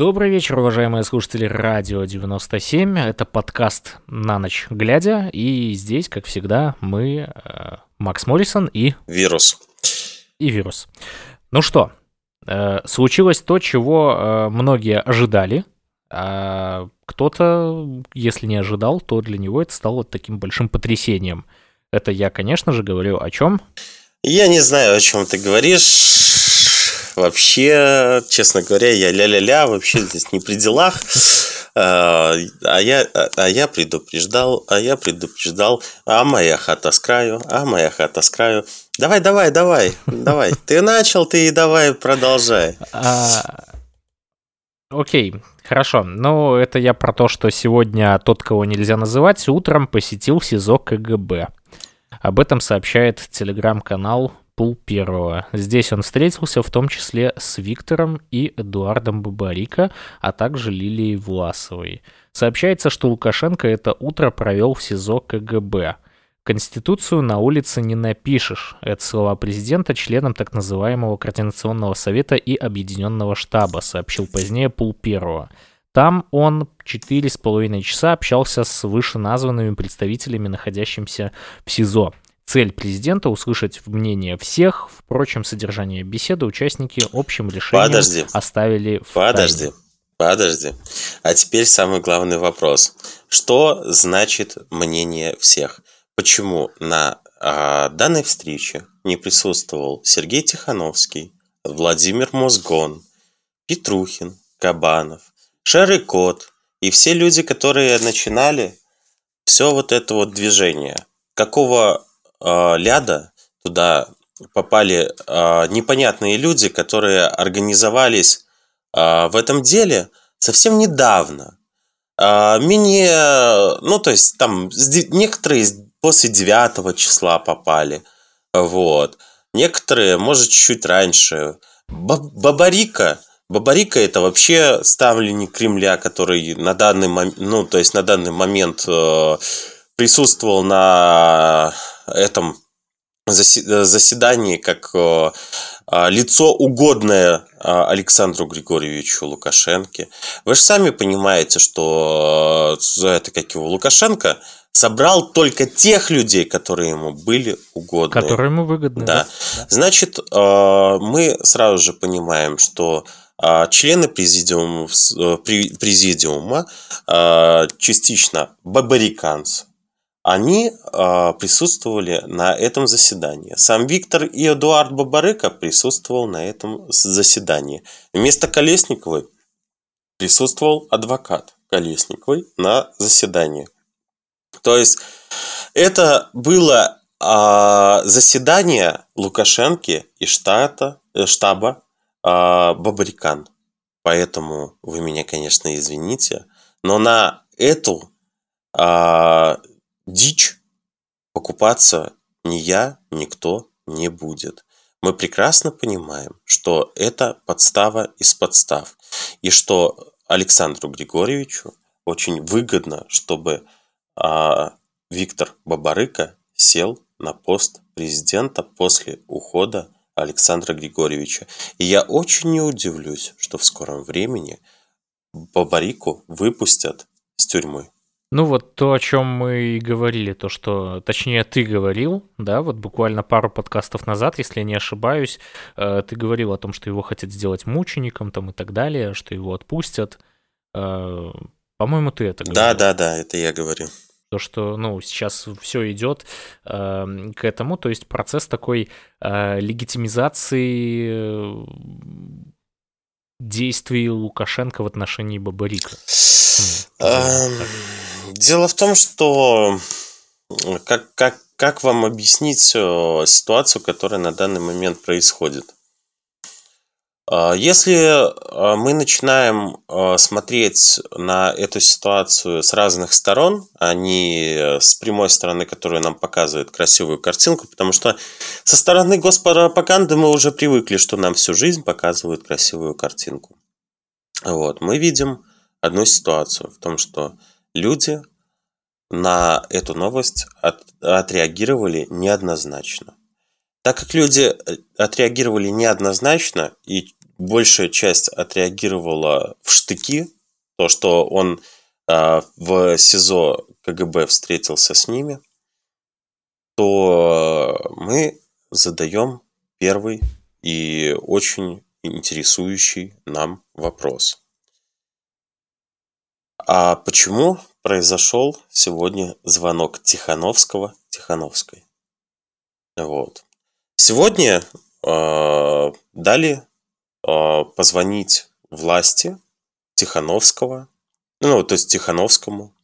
Добрый вечер, уважаемые слушатели Радио 97. Это подкаст «На ночь глядя». И здесь, как всегда, мы, э, Макс Моррисон и... Вирус. И вирус. Ну что, э, случилось то, чего э, многие ожидали. А кто-то, если не ожидал, то для него это стало таким большим потрясением. Это я, конечно же, говорю о чем? Я не знаю, о чем ты говоришь. Вообще, честно говоря, я ля-ля-ля, вообще здесь не при делах. А, а я, а я предупреждал, а я предупреждал, а моя хата с краю, а моя хата с краю. Давай, давай, давай, давай. Ты начал, ты и давай продолжай. А, окей, хорошо. Ну, это я про то, что сегодня тот, кого нельзя называть, утром посетил СИЗО КГБ. Об этом сообщает телеграм-канал пул первого. Здесь он встретился в том числе с Виктором и Эдуардом Бабарико, а также Лилией Власовой. Сообщается, что Лукашенко это утро провел в СИЗО КГБ. Конституцию на улице не напишешь. Это слова президента членам так называемого Координационного совета и Объединенного штаба, сообщил позднее Пул Первого. Там он четыре с половиной часа общался с вышеназванными представителями, находящимися в СИЗО. Цель президента — услышать мнение всех. Впрочем, содержание беседы участники общим решением Подожди. оставили в Подожди. Тайне. Подожди. А теперь самый главный вопрос. Что значит мнение всех? Почему на а, данной встрече не присутствовал Сергей Тихановский, Владимир Мозгон, Петрухин, Кабанов, Шарыкот и все люди, которые начинали все вот это вот движение? Какого э, ляда туда попали э, непонятные люди, которые организовались э, в этом деле совсем недавно. Э, менее, ну то есть там некоторые после 9 числа попали, вот. Некоторые, может, чуть раньше. Бабарика, Бабарика это вообще ставленник Кремля, который на данный момент, ну, то есть на данный момент э, присутствовал на этом заседании как э, лицо угодное Александру Григорьевичу Лукашенко. Вы же сами понимаете, что э, это как его Лукашенко собрал только тех людей, которые ему были угодны. Которые ему выгодны. Да. да. Значит, э, мы сразу же понимаем, что члены президиума, президиума частично бабариканцы, они э, присутствовали на этом заседании. Сам Виктор и Эдуард Бабарыка присутствовал на этом заседании. Вместо Колесниковой присутствовал адвокат Колесниковой на заседании. То есть это было э, заседание Лукашенки и штата, э, штаба э, Бабарикан. Поэтому вы меня, конечно, извините, но на эту дичь покупаться ни я, никто не будет. Мы прекрасно понимаем, что это подстава из подстав, и что Александру Григорьевичу очень выгодно, чтобы а, Виктор Бабарыка сел на пост президента после ухода Александра Григорьевича. И я очень не удивлюсь, что в скором времени Бабарику выпустят с тюрьмы. Ну вот то, о чем мы и говорили, то, что, точнее, ты говорил, да, вот буквально пару подкастов назад, если я не ошибаюсь, э, ты говорил о том, что его хотят сделать мучеником там и так далее, что его отпустят. Э, по-моему, ты это говорил. Да, да, да, это я говорю. То, что, ну, сейчас все идет э, к этому, то есть процесс такой э, легитимизации действий Лукашенко в отношении Бабарика. Дело в том, что как, как, как вам объяснить э, ситуацию, которая на данный момент происходит? А, если а, мы начинаем а, смотреть на эту ситуацию с разных сторон, а не с прямой стороны, которая нам показывает красивую картинку, потому что со стороны госпропаганды мы уже привыкли, что нам всю жизнь показывают красивую картинку. Вот, мы видим одну ситуацию в том, что люди на эту новость от, отреагировали неоднозначно. Так как люди э, отреагировали неоднозначно и большая часть отреагировала в штыки, то, что он э, в СИЗО КГБ встретился с ними, то мы задаем первый и очень интересующий нам вопрос. А почему произошел сегодня звонок Тихановского Тихановской? Вот. Сегодня э, дали позвонить власти Тихановского, ну, то есть Тихановскому,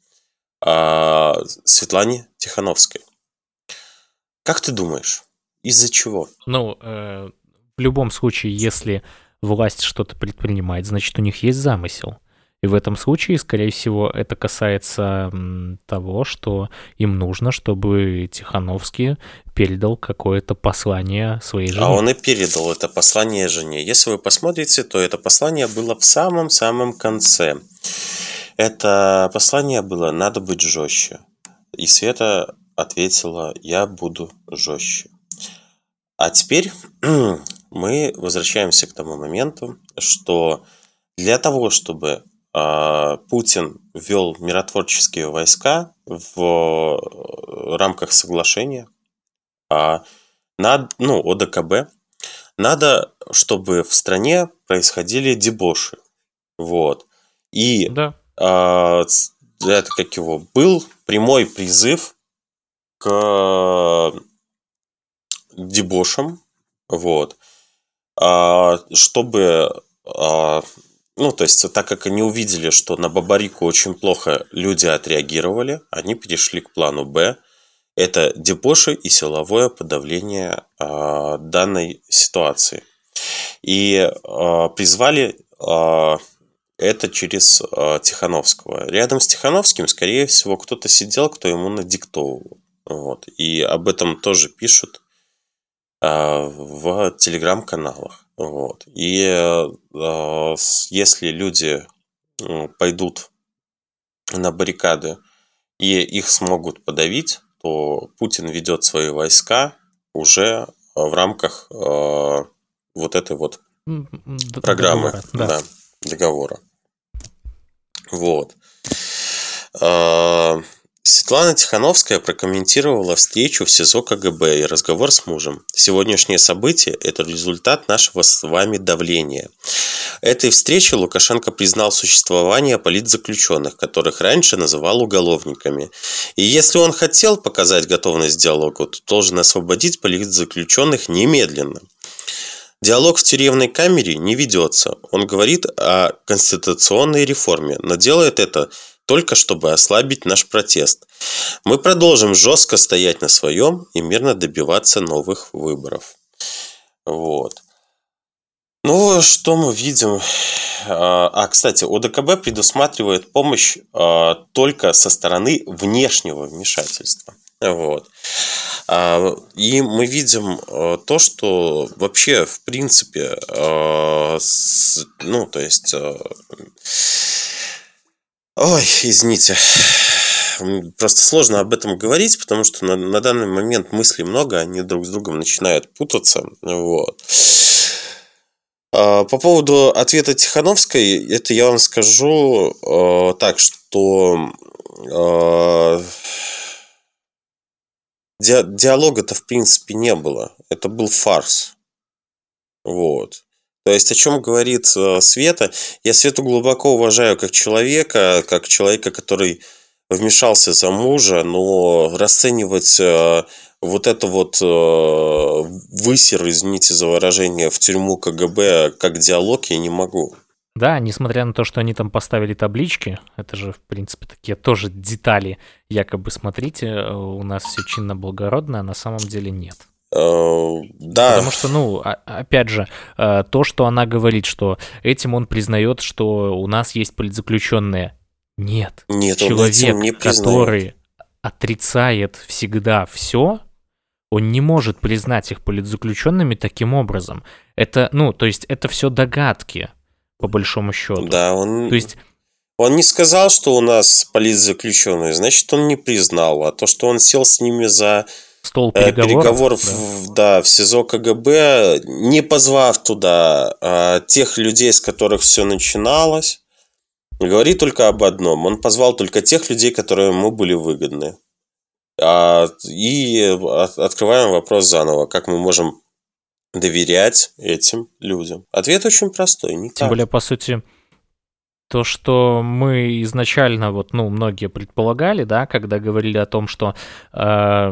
э, Светлане Тихановской. Как ты думаешь, из-за чего? Ну, э, в любом случае, если власть что-то предпринимает, значит, у них есть замысел. И в этом случае, скорее всего, это касается того, что им нужно, чтобы Тихановский передал какое-то послание своей жене. А он и передал это послание жене. Если вы посмотрите, то это послание было в самом-самом конце. Это послание было «надо быть жестче». И Света ответила «я буду жестче». А теперь мы возвращаемся к тому моменту, что для того, чтобы Путин ввел миротворческие войска в э, рамках соглашения э, над, ну, ОДКБ, надо, чтобы в стране происходили дебоши. Вот. И да. э, это как его был прямой призыв к дебошам, вот, а, чтобы, а, ну, то есть, так как они увидели, что на Бабарику очень плохо люди отреагировали, они перешли к плану «Б», это дебоши и силовое подавление а, данной ситуации. И призвали это через Тихановского. Рядом с Тихановским, скорее всего, кто-то сидел, кто ему надиктовывал. Вот. И об этом тоже пишут а, в телеграм-каналах. Вот. И э, если люди пойдут на баррикады и их смогут подавить, то Путин ведет свои войска уже в рамках э, вот этой вот программы, договора, да. Да, договора. Вот. А, Светлана Тихановская прокомментировала встречу в СИЗО КГБ и разговор с мужем. Сегодняшнее событие – это результат нашего с вами давления. Этой встрече Лукашенко признал существование политзаключенных, которых раньше называл уголовниками. И если он хотел показать готовность к диалогу, то должен освободить политзаключенных немедленно. Диалог в тюремной камере не ведется. Он говорит о конституционной реформе, но делает это только чтобы ослабить наш протест. Мы продолжим жестко стоять на своем и мирно добиваться новых выборов. Вот. Ну, что мы видим? А, а кстати, ОДКБ предусматривает помощь а, только со стороны внешнего вмешательства. Вот. А, и мы видим то, что вообще, в принципе, ну, то есть Ой, извините. Просто сложно об этом говорить, потому что на, на данный момент мыслей много, они друг с другом начинают путаться. Вот. А, по поводу ответа Тихановской, это я вам скажу э, так, что э, ди диалога-то в принципе не было. Это был фарс. Вот. То есть, о чем говорит э, Света? Я Свету глубоко уважаю как человека, как человека, который вмешался за мужа, но расценивать э, вот это вот э, высер, извините за выражение, в тюрьму КГБ как диалог я не могу. Да, несмотря на то, что они там поставили таблички, это же, в принципе, такие тоже детали, якобы, смотрите, у нас все чинно-благородно, а на самом деле нет. Да. Потому что, ну, опять же, э, то, что она говорит, что этим он признает, что у нас есть политзаключенные. Нет. Нет, Человек, не который отрицает всегда все, он не может признать их политзаключенными таким образом. Это, ну, то есть это все догадки, по большому счету. Да, он... То есть он не сказал, что у нас политзаключенные, значит, он не признал. А то, что он сел с ними за стол переговоров. Переговоров, да. да, в СИЗО КГБ, не позвав туда а, тех людей, с которых все начиналось, говорит только об одном. Он позвал только тех людей, которые ему были выгодны. А, и открываем вопрос заново. Как мы можем доверять этим людям? Ответ очень простой. Никак. Тем более, по сути, то, что мы изначально, вот, ну, многие предполагали, да, когда говорили о том, что э,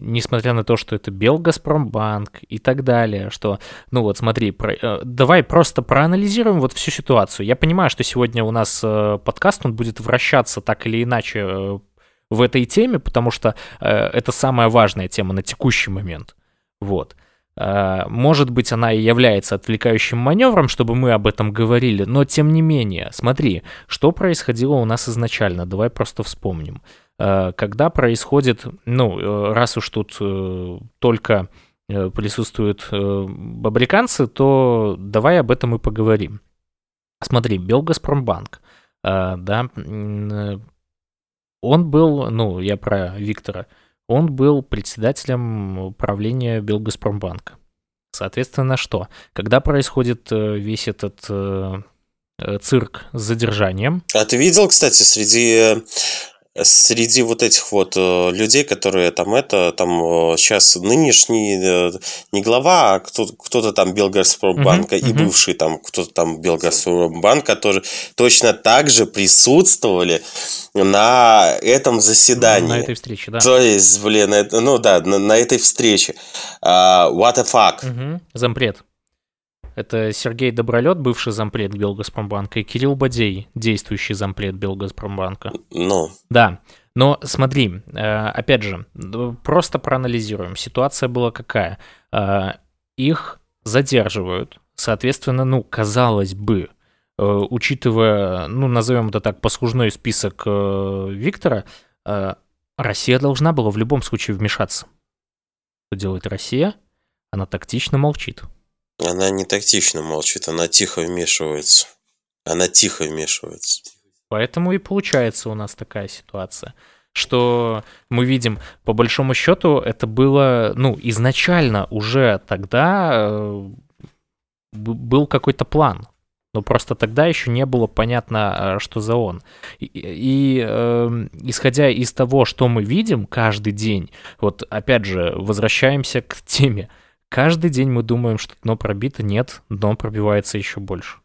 несмотря на то, что это Белгазпромбанк и так далее, что, ну вот смотри, про, э, давай просто проанализируем вот всю ситуацию. Я понимаю, что сегодня у нас э, подкаст, он будет вращаться так или иначе э, в этой теме, потому что э, это самая важная тема на текущий момент. Вот. Э, может быть, она и является отвлекающим маневром, чтобы мы об этом говорили, но тем не менее, смотри, что происходило у нас изначально, давай просто вспомним. Э, когда происходит, ну, э, раз уж тут только присутствуют бабриканцы, то давай об этом и поговорим. Смотри, Белгазпромбанк, да, он был, ну, я про Виктора, он был председателем правления Белгазпромбанка. Соответственно, что? Когда происходит э, весь этот э, э, цирк с задержанием... А ты видел, кстати, среди среди вот этих вот э, людей, которые там это, там сейчас э, нынешний э, не глава, а кто-то, кто там Белгазпромбанка uh-huh, и uh-huh. бывший там кто-то там Белгазпромбанк, которые точно так же присутствовали на этом заседании. На этой встрече, да. То есть, блин, это, ну да, на, на этой встрече. Uh, what the fuck? Uh-huh. Зампред. Это Сергей Добролет, бывший зампред Белгазпромбанка, и Кирилл Бадей, действующий зампред Белгазпромбанка. Ну. Да. Но смотри, э, опять же, просто проанализируем. Ситуация была какая? Э, их задерживают. Соответственно, ну, казалось бы, э, учитывая, ну, назовем это так, послужной список Виктора, Россия должна была в любом случае вмешаться. Что делает Россия? Она тактично молчит. Она не тактично молчит, она тихо вмешивается. Она тихо вмешивается. Поэтому и получается у нас такая ситуация, что мы видим, по большому счету, это было, ну, изначально уже тогда э, был какой-то план. Но просто тогда еще не было понятно, э, что за он. И, и э, исходя из того, что мы видим каждый день, вот опять же, возвращаемся к теме, Каждый день мы думаем, что дно пробито, нет, дно пробивается еще больше.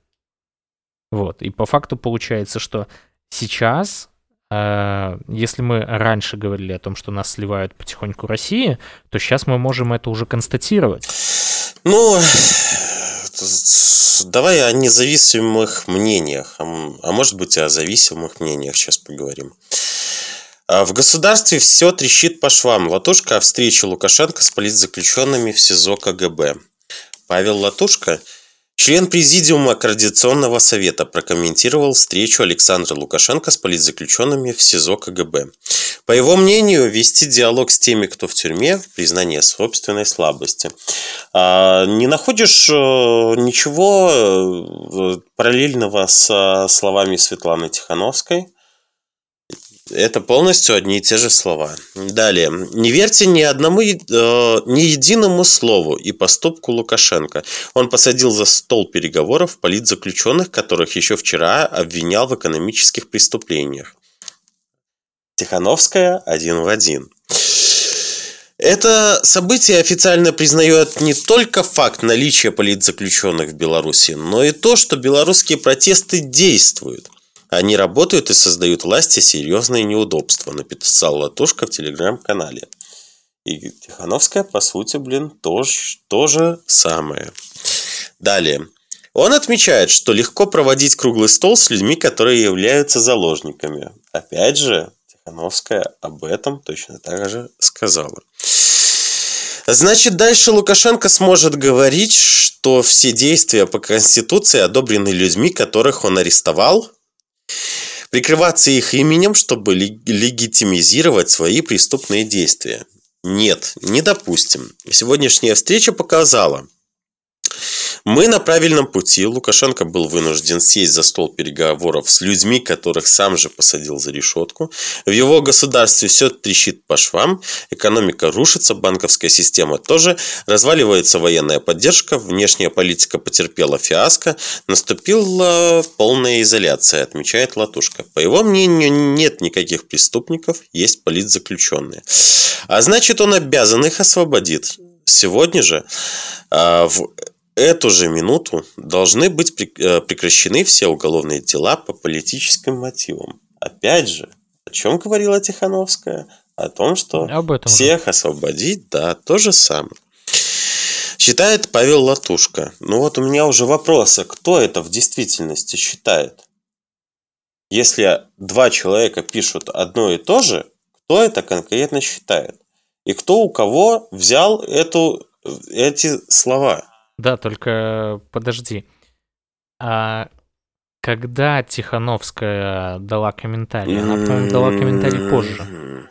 Вот, и по факту получается, что сейчас, э, если мы раньше говорили о том, что нас сливают потихоньку России, то сейчас мы можем это уже констатировать. Ну, давай о независимых мнениях, а, может быть о зависимых мнениях сейчас поговорим. А в государстве все трещит по швам. Латушка о встрече Лукашенко с политзаключенными в СИЗО КГБ. Павел Латушка, член Президиума Координационного совета, прокомментировал встречу Александра Лукашенко с политзаключенными в СИЗО КГБ. По его мнению, вести диалог с теми, кто в тюрьме, признание собственной слабости. А не находишь э, ничего э, параллельного с словами Светланы Тихановской – это полностью одни и те же слова. Далее. Не верьте ни одному, э, ни единому слову и поступку Лукашенко. Он посадил за стол переговоров политзаключенных, которых еще вчера обвинял в экономических преступлениях. Тихановская один в один. Это событие официально признает не только факт наличия политзаключенных в Беларуси, но и то, что белорусские протесты действуют – они работают и создают власти серьезные неудобства, написал Латушка в телеграм-канале. И Тихановская, по сути, блин, тоже, то же самое. Далее. Он отмечает, что легко проводить круглый стол с людьми, которые являются заложниками. Опять же, Тихановская об этом точно так же сказала. Значит, дальше Лукашенко сможет говорить, что все действия по Конституции одобрены людьми, которых он арестовал, прикрываться их именем, чтобы легитимизировать свои преступные действия. Нет, не допустим. Сегодняшняя встреча показала, Мы на правильном пути. Лукашенко был вынужден сесть за стол переговоров с людьми, которых сам же посадил за решетку. В его государстве все трещит по швам, экономика рушится, банковская система тоже, разваливается военная поддержка, внешняя политика потерпела фиаско, наступила полная изоляция, отмечает Латушка. По его мнению, нет никаких преступников, есть политзаключенные. А значит, он обязан их освободить. Сегодня же а, в эту же минуту должны быть э, прекращены все уголовные дела по политическим мотивам. Опять же, о чем говорила Тихановская? О том, что Об этом всех же. освободить, да, то же самое. Считает Павел Латушка. Ну вот у меня уже вопрос, а кто это в действительности считает? Если два человека пишут одно и то же, кто это конкретно считает? И кто у кого взял эту, эти слова? Да, только подожди. А когда Тихановская дала комментарий? Она, по-моему, дала комментарий позже.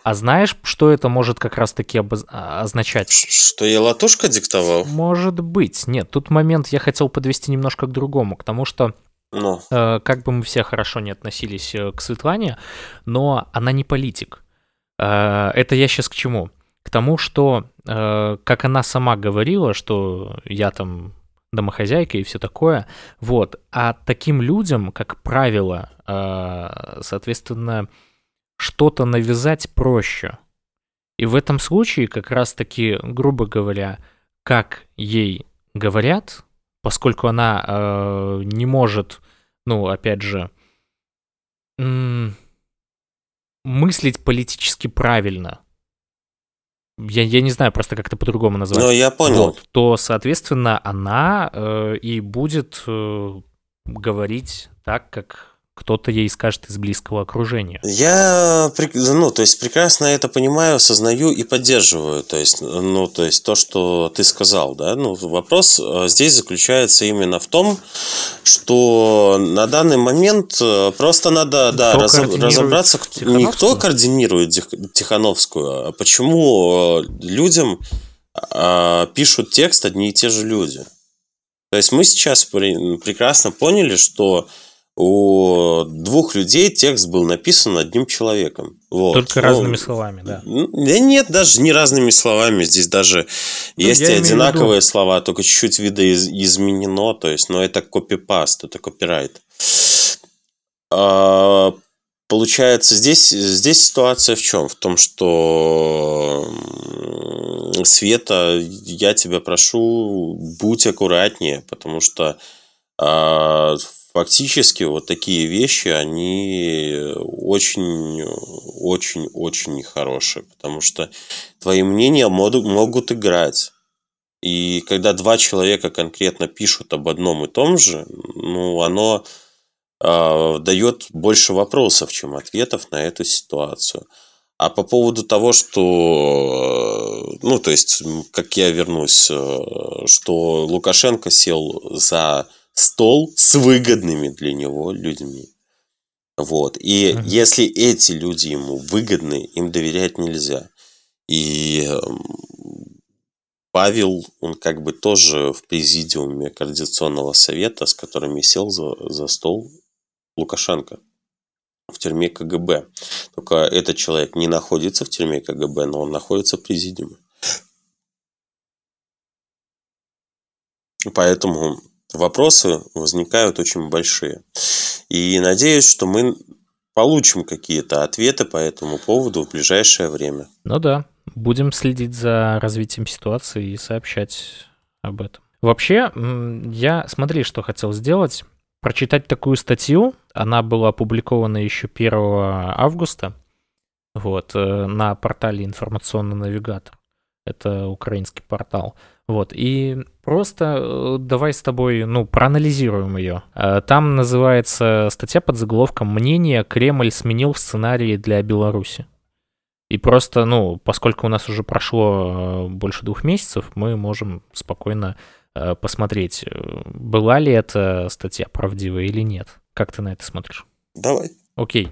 А знаешь, что это может как раз-таки обоз... А, означать? Что я латушка диктовал? Может быть. Нет, тут момент я хотел подвести немножко к другому, к тому, что но. Э, как бы мы все хорошо не относились э, к Светлане, но она не политик. Э, это я сейчас к чему? К тому, что, как она сама говорила, что я там домохозяйка и все такое, вот. А таким людям, как правило, э, соответственно, что-то навязать проще. И в этом случае как раз-таки, грубо говоря, как ей говорят, поскольку она э, не может, ну, опять же, мыслить политически правильно, я, я не знаю просто как это по-другому назвать. Ну, я понял. Вот, то, соответственно, она э, и будет э, говорить так, как кто-то ей скажет из близкого окружения. Я, ну, то есть прекрасно это понимаю, осознаю и поддерживаю. То есть, ну, то есть то, что ты сказал, да. Ну, вопрос э, здесь заключается именно в том, что на данный момент э, просто надо, кто да, раз, разобраться, никто координирует Тихановскую, а почему э, людям а, пишут текст одни и те же люди. То есть мы сейчас прекрасно поняли, что у двух людей текст был написан одним человеком. Вот. Только ну, разными словами, да. Да нет, даже не разными словами. Здесь даже ну, есть и одинаковые слова, только чуть-чуть видоизменено. То есть, но это копипаст, это копирайт. А, получается, здесь, здесь ситуация в чем? В том, что Света, я тебя прошу, будь аккуратнее, потому что а, фактически вот такие вещи, они очень, очень, очень нехорошие, потому что твои мнения могут играть. И когда два человека конкретно пишут об одном и том же, ну, оно э, дает больше вопросов, чем ответов на эту ситуацию. А по поводу того, что, ну, то есть, как я вернусь, э, что Лукашенко сел за стол с выгодными для него людьми. Вот. И mm-hmm. если эти люди ему выгодны, им доверять нельзя. И эм, Павел, он как бы тоже в президиуме Координационного совета, с которыми сел за, за стол Лукашенко в тюрьме КГБ. Только этот человек не находится в тюрьме КГБ, но он находится в президиуме. Поэтому вопросы возникают очень большие. И надеюсь, что мы получим какие-то ответы по этому поводу в ближайшее время. Ну да, будем следить за развитием ситуации и сообщать об этом. Вообще, я, смотри, что хотел сделать. Прочитать такую статью, она была опубликована еще 1 августа, вот, э, на портале «Информационный навигатор». Это украинский портал. Вот, и просто э, давай с тобой, ну, проанализируем ее. Э, там называется статья под заголовком «Мнение Кремль сменил в сценарии для Беларуси». И просто, ну, поскольку у нас уже прошло э, больше двух месяцев, мы можем спокойно посмотреть, была ли эта статья правдивая или нет. Как ты на это смотришь? Давай. Окей.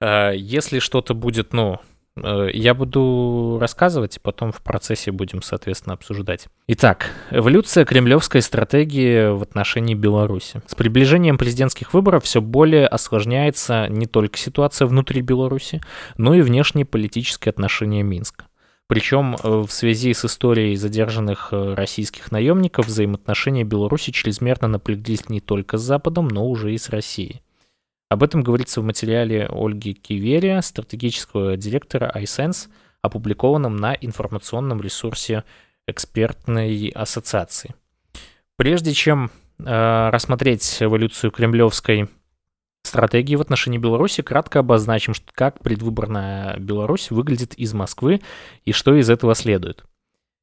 Если что-то будет, ну, я буду рассказывать, и потом в процессе будем, соответственно, обсуждать. Итак, эволюция кремлевской стратегии в отношении Беларуси. С приближением президентских выборов все более осложняется не только ситуация внутри Беларуси, но и внешние политические отношения Минска. Причем э, в связи с историей задержанных э, российских наемников взаимоотношения Беларуси чрезмерно напряглись не только с Западом, но уже и с Россией. Об этом говорится в материале Ольги Киверия, стратегического директора iSense, опубликованном на информационном ресурсе экспертной ассоциации. Прежде чем э, рассмотреть эволюцию кремлевской стратегии в отношении Беларуси, кратко обозначим, как предвыборная Беларусь выглядит из Москвы и что из этого следует.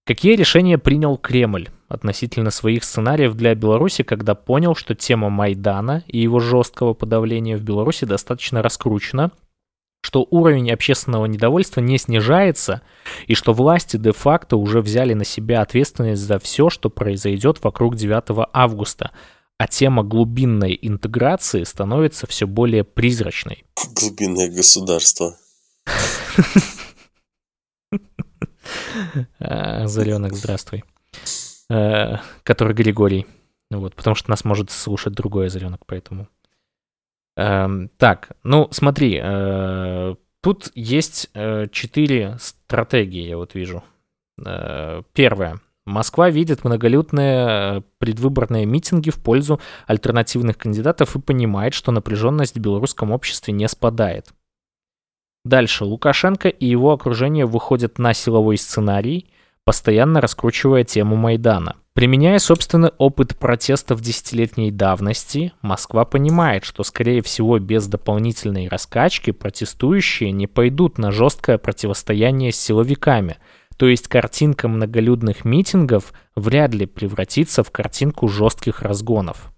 Какие решения принял Кремль относительно своих сценариев для Беларуси, когда понял, что тема Майдана и его жесткого подавления в Беларуси достаточно раскручена, что уровень общественного недовольства не снижается, и что власти де-факто уже взяли на себя ответственность за все, что произойдет вокруг 9 августа, а тема глубинной интеграции становится все более призрачной. Глубинное государство. А, Заренок, здравствуй. А, который Григорий. Вот, потому что нас может слушать другой Заренок, поэтому. Так, ну смотри, э, тут есть э, четыре стратегии, я вот вижу. Э, первая. Москва видит многолюдные предвыборные митинги в пользу альтернативных кандидатов и понимает, что напряженность в белорусском обществе не спадает. Дальше Лукашенко и его окружение выходят на силовой сценарий, постоянно раскручивая тему Майдана. Применяя собственный опыт протестов десятилетней давности, Москва понимает, что, скорее всего, без дополнительной раскачки протестующие не пойдут на жесткое противостояние с силовиками, то есть картинка многолюдных митингов вряд ли превратится в картинку жестких разгонов.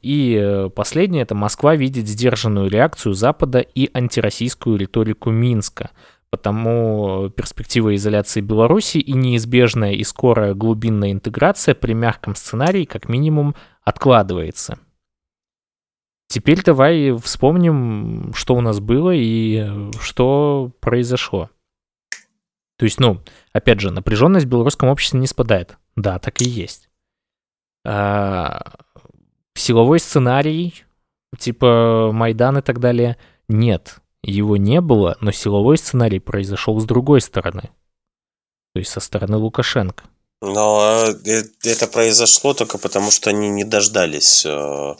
И э, последнее, это Москва видит сдержанную реакцию Запада и антироссийскую риторику Минска. Потому перспектива изоляции Беларуси и неизбежная и скорая глубинная интеграция при мягком сценарии как минимум откладывается. Теперь давай вспомним, что у нас было и э, что произошло. То есть, ну, опять же, напряженность в белорусском обществе не спадает. Да, так и есть. А, силовой сценарий, типа Майдан и так далее, нет. Его не было, но силовой сценарий произошел с другой стороны. То есть со стороны Лукашенко. Но э, это произошло только потому, что они не дождались. Э,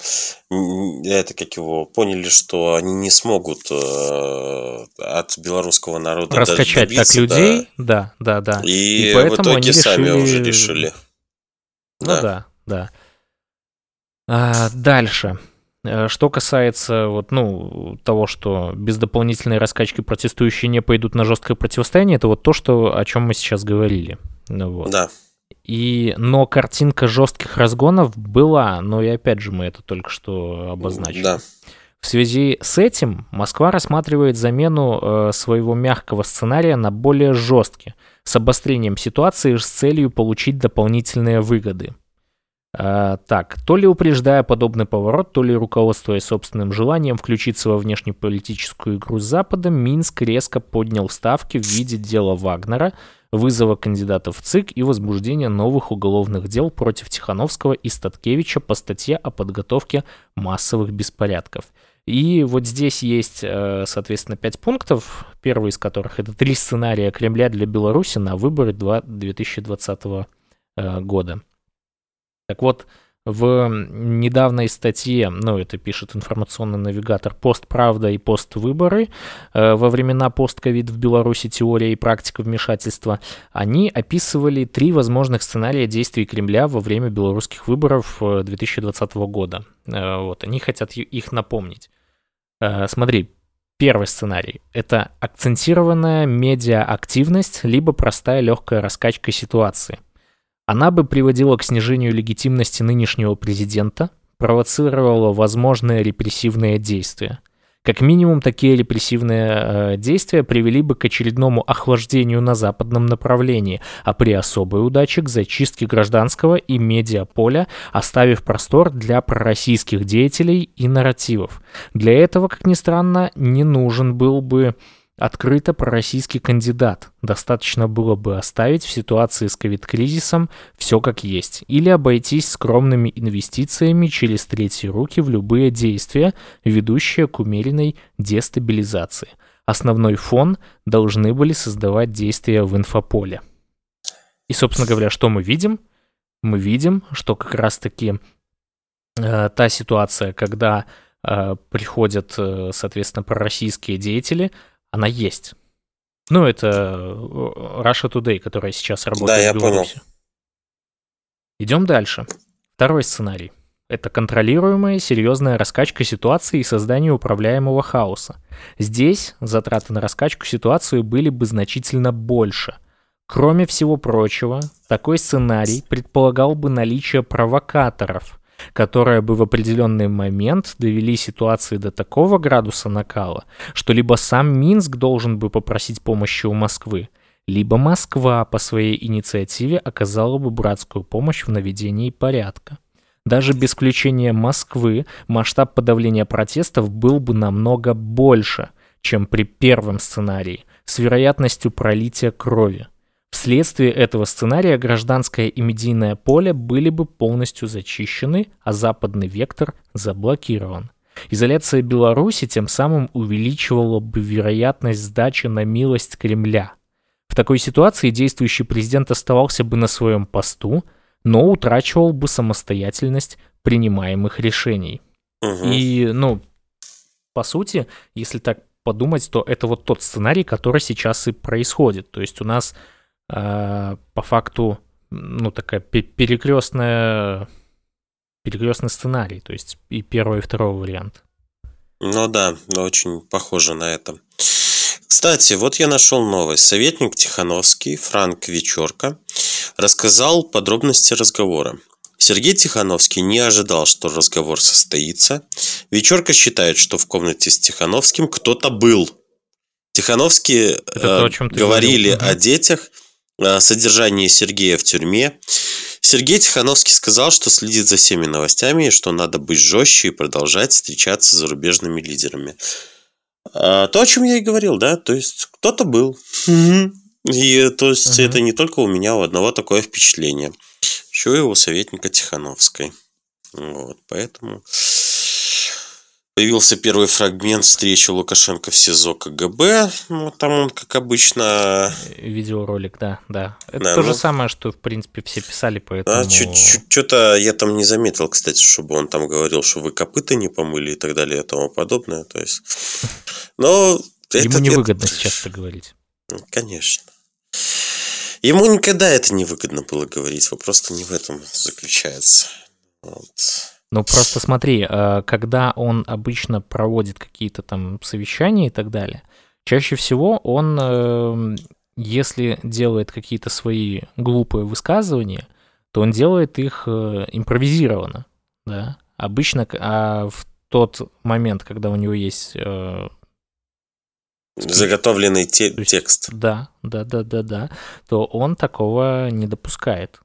это как его поняли, что они не смогут э, от белорусского народа раскачать добиться, так людей. Да, да, да. да. И, И в итоге сами решили... уже решили. Ну да, да. да. А, дальше. Э, что касается вот, ну, того, что без дополнительной раскачки протестующие не пойдут на жесткое противостояние, это вот то, что, о чем мы сейчас говорили. Ну, вот. Да. И, но картинка жестких разгонов была, но и опять же мы это только что обозначили. Да. В связи с этим Москва рассматривает замену э, своего мягкого сценария на более жесткий, с обострением ситуации с целью получить дополнительные выгоды. А, так, то ли упреждая подобный поворот, то ли руководствуясь собственным желанием включиться во внешнеполитическую игру с Западом, Минск резко поднял ставки в виде дела Вагнера, вызова кандидатов в ЦИК и возбуждения новых уголовных дел против Тихановского и Статкевича по статье о подготовке массовых беспорядков. И вот здесь есть, э, соответственно, пять пунктов, первый из которых это три сценария Кремля для Беларуси на выборы 2020 э, года. Так вот, в недавней статье, ну, это пишет информационный навигатор «Постправда» и «Поствыборы» э, во времена постковид в Беларуси теория и практика вмешательства, они описывали три возможных сценария действий Кремля во время белорусских выборов 2020 э, года. Э, вот, они хотят их напомнить. Смотри, Первый сценарий – это акцентированная медиа-активность, либо простая легкая раскачка ситуации – она бы приводила к снижению легитимности нынешнего президента, провоцировала возможные репрессивные действия. Как минимум, такие репрессивные э, действия привели бы к очередному охлаждению на западном направлении, а при особой удаче к зачистке гражданского и медиаполя, оставив простор для пророссийских деятелей и нарративов. Для этого, как ни странно, не нужен был бы открыто пророссийский кандидат. Достаточно было бы оставить в ситуации с ковид-кризисом все как есть, или обойтись скромными инвестициями через третьи руки в любые действия, ведущие к умеренной дестабилизации. Основной фон должны были создавать действия в инфополе. И, собственно говоря, что мы видим? Мы видим, что как раз-таки э, та ситуация, когда э, приходят, э, соответственно, пророссийские деятели, она есть. Ну, это э, Russia Today, которая сейчас работает Да, я в Беларуси. понял. Идем дальше. Второй сценарий. Это контролируемая серьезная раскачка ситуации и создание управляемого хаоса. Здесь затраты на раскачку ситуации были бы значительно больше. Кроме всего прочего, такой сценарий предполагал бы наличие провокаторов, которые бы в определенный момент довели ситуации до такого градуса накала, что либо сам Минск должен бы попросить помощи у Москвы, либо Москва по своей инициативе оказала бы братскую помощь в наведении порядка. Даже без включения Москвы масштаб подавления протестов был бы намного больше, чем при первом сценарии, с вероятностью пролития крови. Вследствие этого сценария гражданское и медийное поле были бы полностью зачищены, а западный вектор заблокирован. Изоляция Беларуси тем самым увеличивала бы вероятность сдачи на милость Кремля. В такой ситуации действующий президент оставался бы на своем посту, но утрачивал бы самостоятельность принимаемых решений. Мгм. И, ну, по сути, если так подумать, то это вот тот сценарий, который сейчас и происходит. То есть у нас по факту, ну, такая перекрестная перекрестный сценарий, то есть и первый, и второй вариант. Ну да, очень похоже на это. Кстати, вот я нашел новость. Советник Тихановский Франк Вечерка рассказал подробности разговора. Сергей Тихановский не ожидал, что разговор состоится. Вечерка считает, что в комнате с Тихановским кто-то был. Тихановские Это то, э, о ты говорили говорил. о детях, о содержании Сергея в тюрьме. Сергей Тихановский сказал, что следит за всеми новостями и что надо быть жестче и продолжать встречаться с зарубежными лидерами. А, то, о чем я и говорил, да, то есть кто-то был. И то есть это не только у меня, у одного такое впечатление. Еще и у советника Тихановской. Вот, поэтому появился первый фрагмент встречи Лукашенко в СИЗО КГБ. Ну, там он, как обычно, Видеоролик, да, да. Это Да, то ну- же самое, что, в принципе, все писали, поэтому... А, что-то я там не заметил, кстати, чтобы он там говорил, что вы копыта не помыли и так далее и тому подобное. То есть, но Ему невыгодно сейчас это говорить. это- Конечно. Ему никогда это не выгодно было говорить. Вопрос-то не в этом заключается. Вот. Ну, просто смотри, э, когда он обычно проводит какие-то там совещания и так далее, чаще всего он, э, если делает какие-то свои глупые высказывания, то он делает их э, импровизированно, да. Обычно, а в тот момент, когда у него есть э, Заготовленный те- есть- текст. Да, да, да, да, да. То он такого не допускает.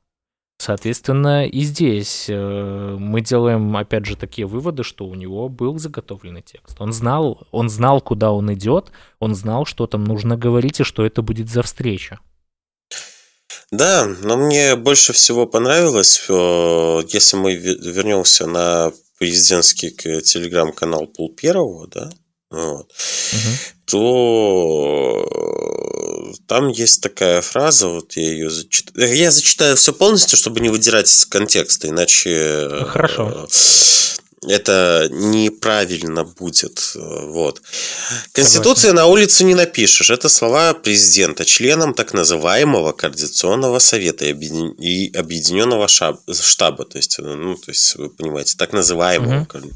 Соответственно, и здесь э, мы делаем, опять же, такие выводы, что у него был заготовленный текст. Он знал, он знал, куда он идет, он знал, что там нужно говорить и что это будет за встреча. Да, но мне больше всего понравилось, э, если мы ве- вернемся на президентский телеграм-канал Пул Первого, да, вот, Мгм. то там есть такая фраза, вот я ее зачитаю. Я зачитаю все полностью, чтобы не выдирать из контекста, иначе э, Хорошо. Это неправильно будет. э, Вот. Конституции на улицу не напишешь. Это слова президента, членам так называемого Координационного совета и объедин- и Объединенного штаба. То есть, э, ну, то есть, вы понимаете, так называемого. Коорди-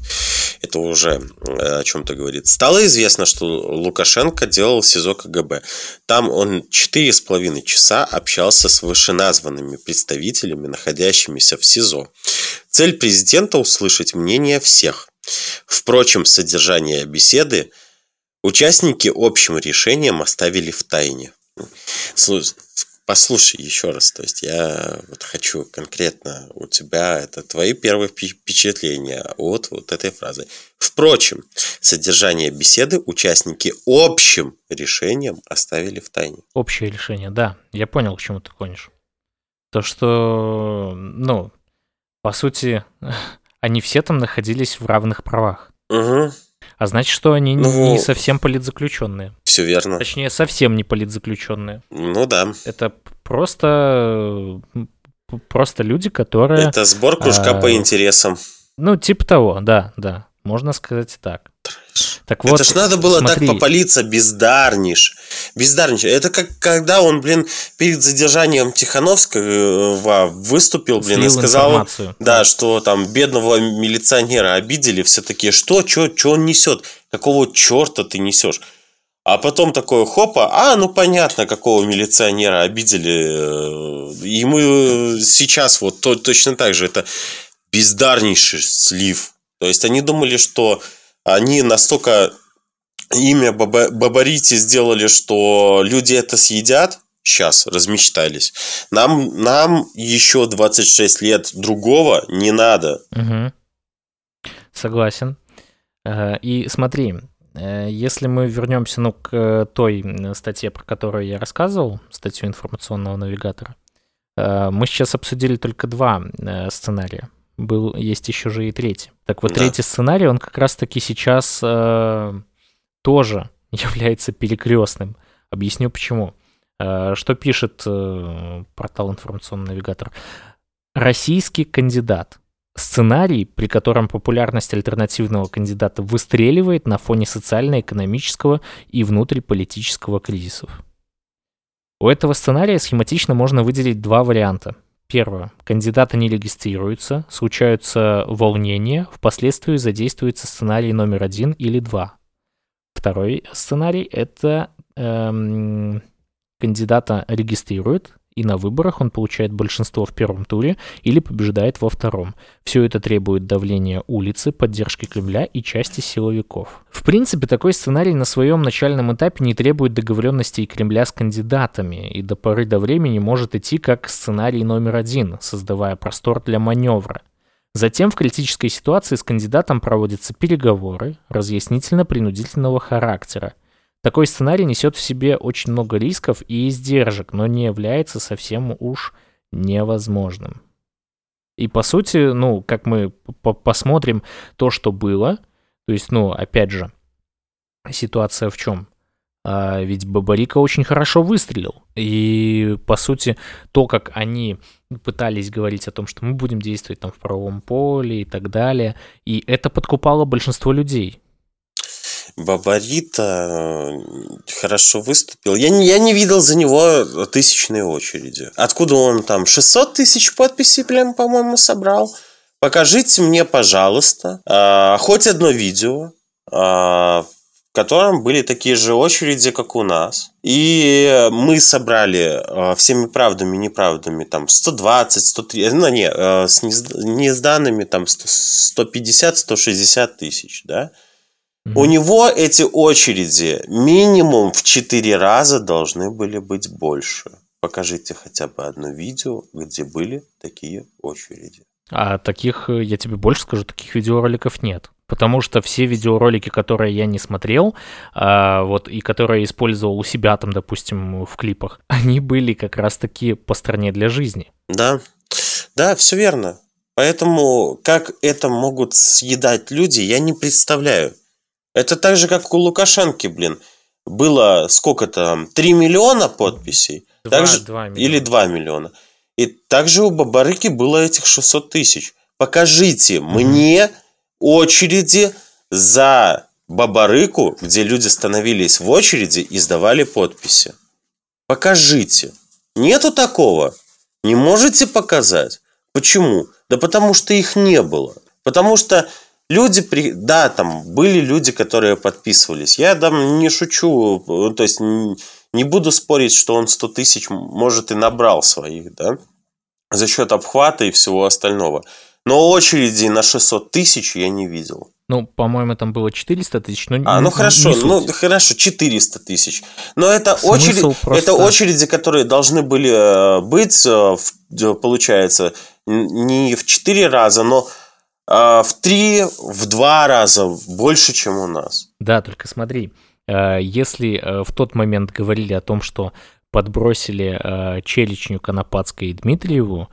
Это уже э, о чем-то говорит. Стало известно, что Лукашенко делал СИЗО КГБ. Там он четыре с половиной часа общался с вышеназванными представителями, находящимися в СИЗО. Цель президента – услышать мнение всех. Впрочем, содержание беседы участники общим решением оставили в тайне. Слушай, послушай еще раз. То есть я вот хочу конкретно у тебя, это твои первые впечатления от вот этой фразы. Впрочем, содержание беседы участники общим решением оставили в тайне. Общее решение, да. Я понял, к чему ты клонишь. То, что, ну, по сути, они все там находились в равных правах. Угу. А значит, что они Ну, не совсем политзаключенные. Все верно. Точнее, совсем не политзаключенные. Ну да. Это просто просто люди, которые, Это сбор кружка а, по интересам. ну типа того, да, да, можно сказать и так. Так вот, это ж надо было смотри, так попалиться бездарнейш. Бездарнейш. Это как когда он, блин, перед задержанием Тихановского выступил, блин, и слил сказал, информацию. да, что там бедного милиционера обидели. Все такие, что, что, что он несет? Какого черта ты несешь? А потом такое, хопа, а, ну понятно, какого милиционера обидели. Э, Ему э, сейчас вот то- точно так же. Это бездарнейший слив. То есть они думали, что они настолько имя Баба- Бабарити сделали, что люди это съедят. Сейчас размечтались. Нам, нам еще 26 лет другого не надо. Мгм. Согласен. Э, И смотри, э, если мы вернемся ну, к э, той статье, про которую я рассказывал, статью информационного навигатора, мы сейчас обсудили только два сценария. Был, есть еще же и третий. Так вот, Да. третий сценарий, он как раз-таки сейчас э, тоже является перекрестным. Объясню почему. Э, Что пишет э, портал информационный навигатор? Российский кандидат. Сценарий, при котором популярность альтернативного кандидата выстреливает на фоне социально-экономического и внутриполитического кризисов. У этого сценария схематично можно выделить два варианта. Первое. Кандидаты не регистрируются, случаются волнения, впоследствии задействуется сценарий номер один или два. Второй сценарий – это эм, кандидата регистрируют, и на выборах он получает большинство в первом туре или побеждает во втором. Все это требует давления улицы, поддержки Кремля и части силовиков. В принципе, такой сценарий на своем начальном этапе не требует договоренностей Кремля с кандидатами, и до поры до времени может идти как сценарий номер один, создавая простор для маневра. Затем в критической ситуации с кандидатом проводятся переговоры разъяснительно-принудительного характера. Такой сценарий несет в себе очень много рисков и издержек, но не является совсем уж невозможным. И по сути, ну, как мы по- посмотрим то, что было, то есть, ну, опять же, ситуация в чем? А, ведь Бабарика очень хорошо выстрелил. И, по сути, то, как они пытались говорить о том, что мы будем действовать там в правовом поле и так далее, и это подкупало большинство людей. Бабарита хорошо выступил. Я не, я не видел за него тысячной очереди. Откуда он там 600 тысяч подписей, прям, по-моему, собрал? Покажите мне, пожалуйста, а, хоть одно видео, а, в котором были такие же очереди, как у нас. И мы собрали а, всеми правдами и неправдами там 120, 130, ну не, с нез- несданными там 150, 160 тысяч, да? У него эти очереди минимум в 4 раза должны были быть больше. Покажите хотя бы одно видео, где были такие очереди. А таких, э, я тебе больше скажу, таких видеороликов нет. Потому что все видеоролики, которые я не смотрел, а, вот, и которые использовал у себя там, допустим, в клипах, они были как раз-таки по стране для жизни. Да, да, все верно. Поэтому как это могут съедать люди, я не представляю. Это так же, как у Лукашенки, блин. Было сколько там? 3 миллиона подписей? Два- Также- два миллиона. Или 2 миллиона. И также у Бабарыки было этих 600 тысяч. Покажите мне очереди за Бабарыку, где люди становились в очереди и сдавали подписи. Покажите. Нету такого. Не можете показать. Почему? Да потому что их не было. Потому что люди, при... да, там были люди, которые подписывались. Я там не шучу, э, то есть не буду спорить, что он 100 тысяч, может, и набрал своих, да, за счет обхвата и всего остального. Но очереди на 600 тысяч я не видел. Ну, по-моему, там было 400 тысяч. Но а, ну хорошо, ну хорошо, 400 тысяч. Но это, очередь, просто... это очереди, которые должны были э, быть, э, получается, не в 4 раза, но в 3, в 2 раза больше, чем у нас. Да, только смотри, э, если в тот момент говорили о том, что подбросили Челичню, Конопадской и Дмитриеву,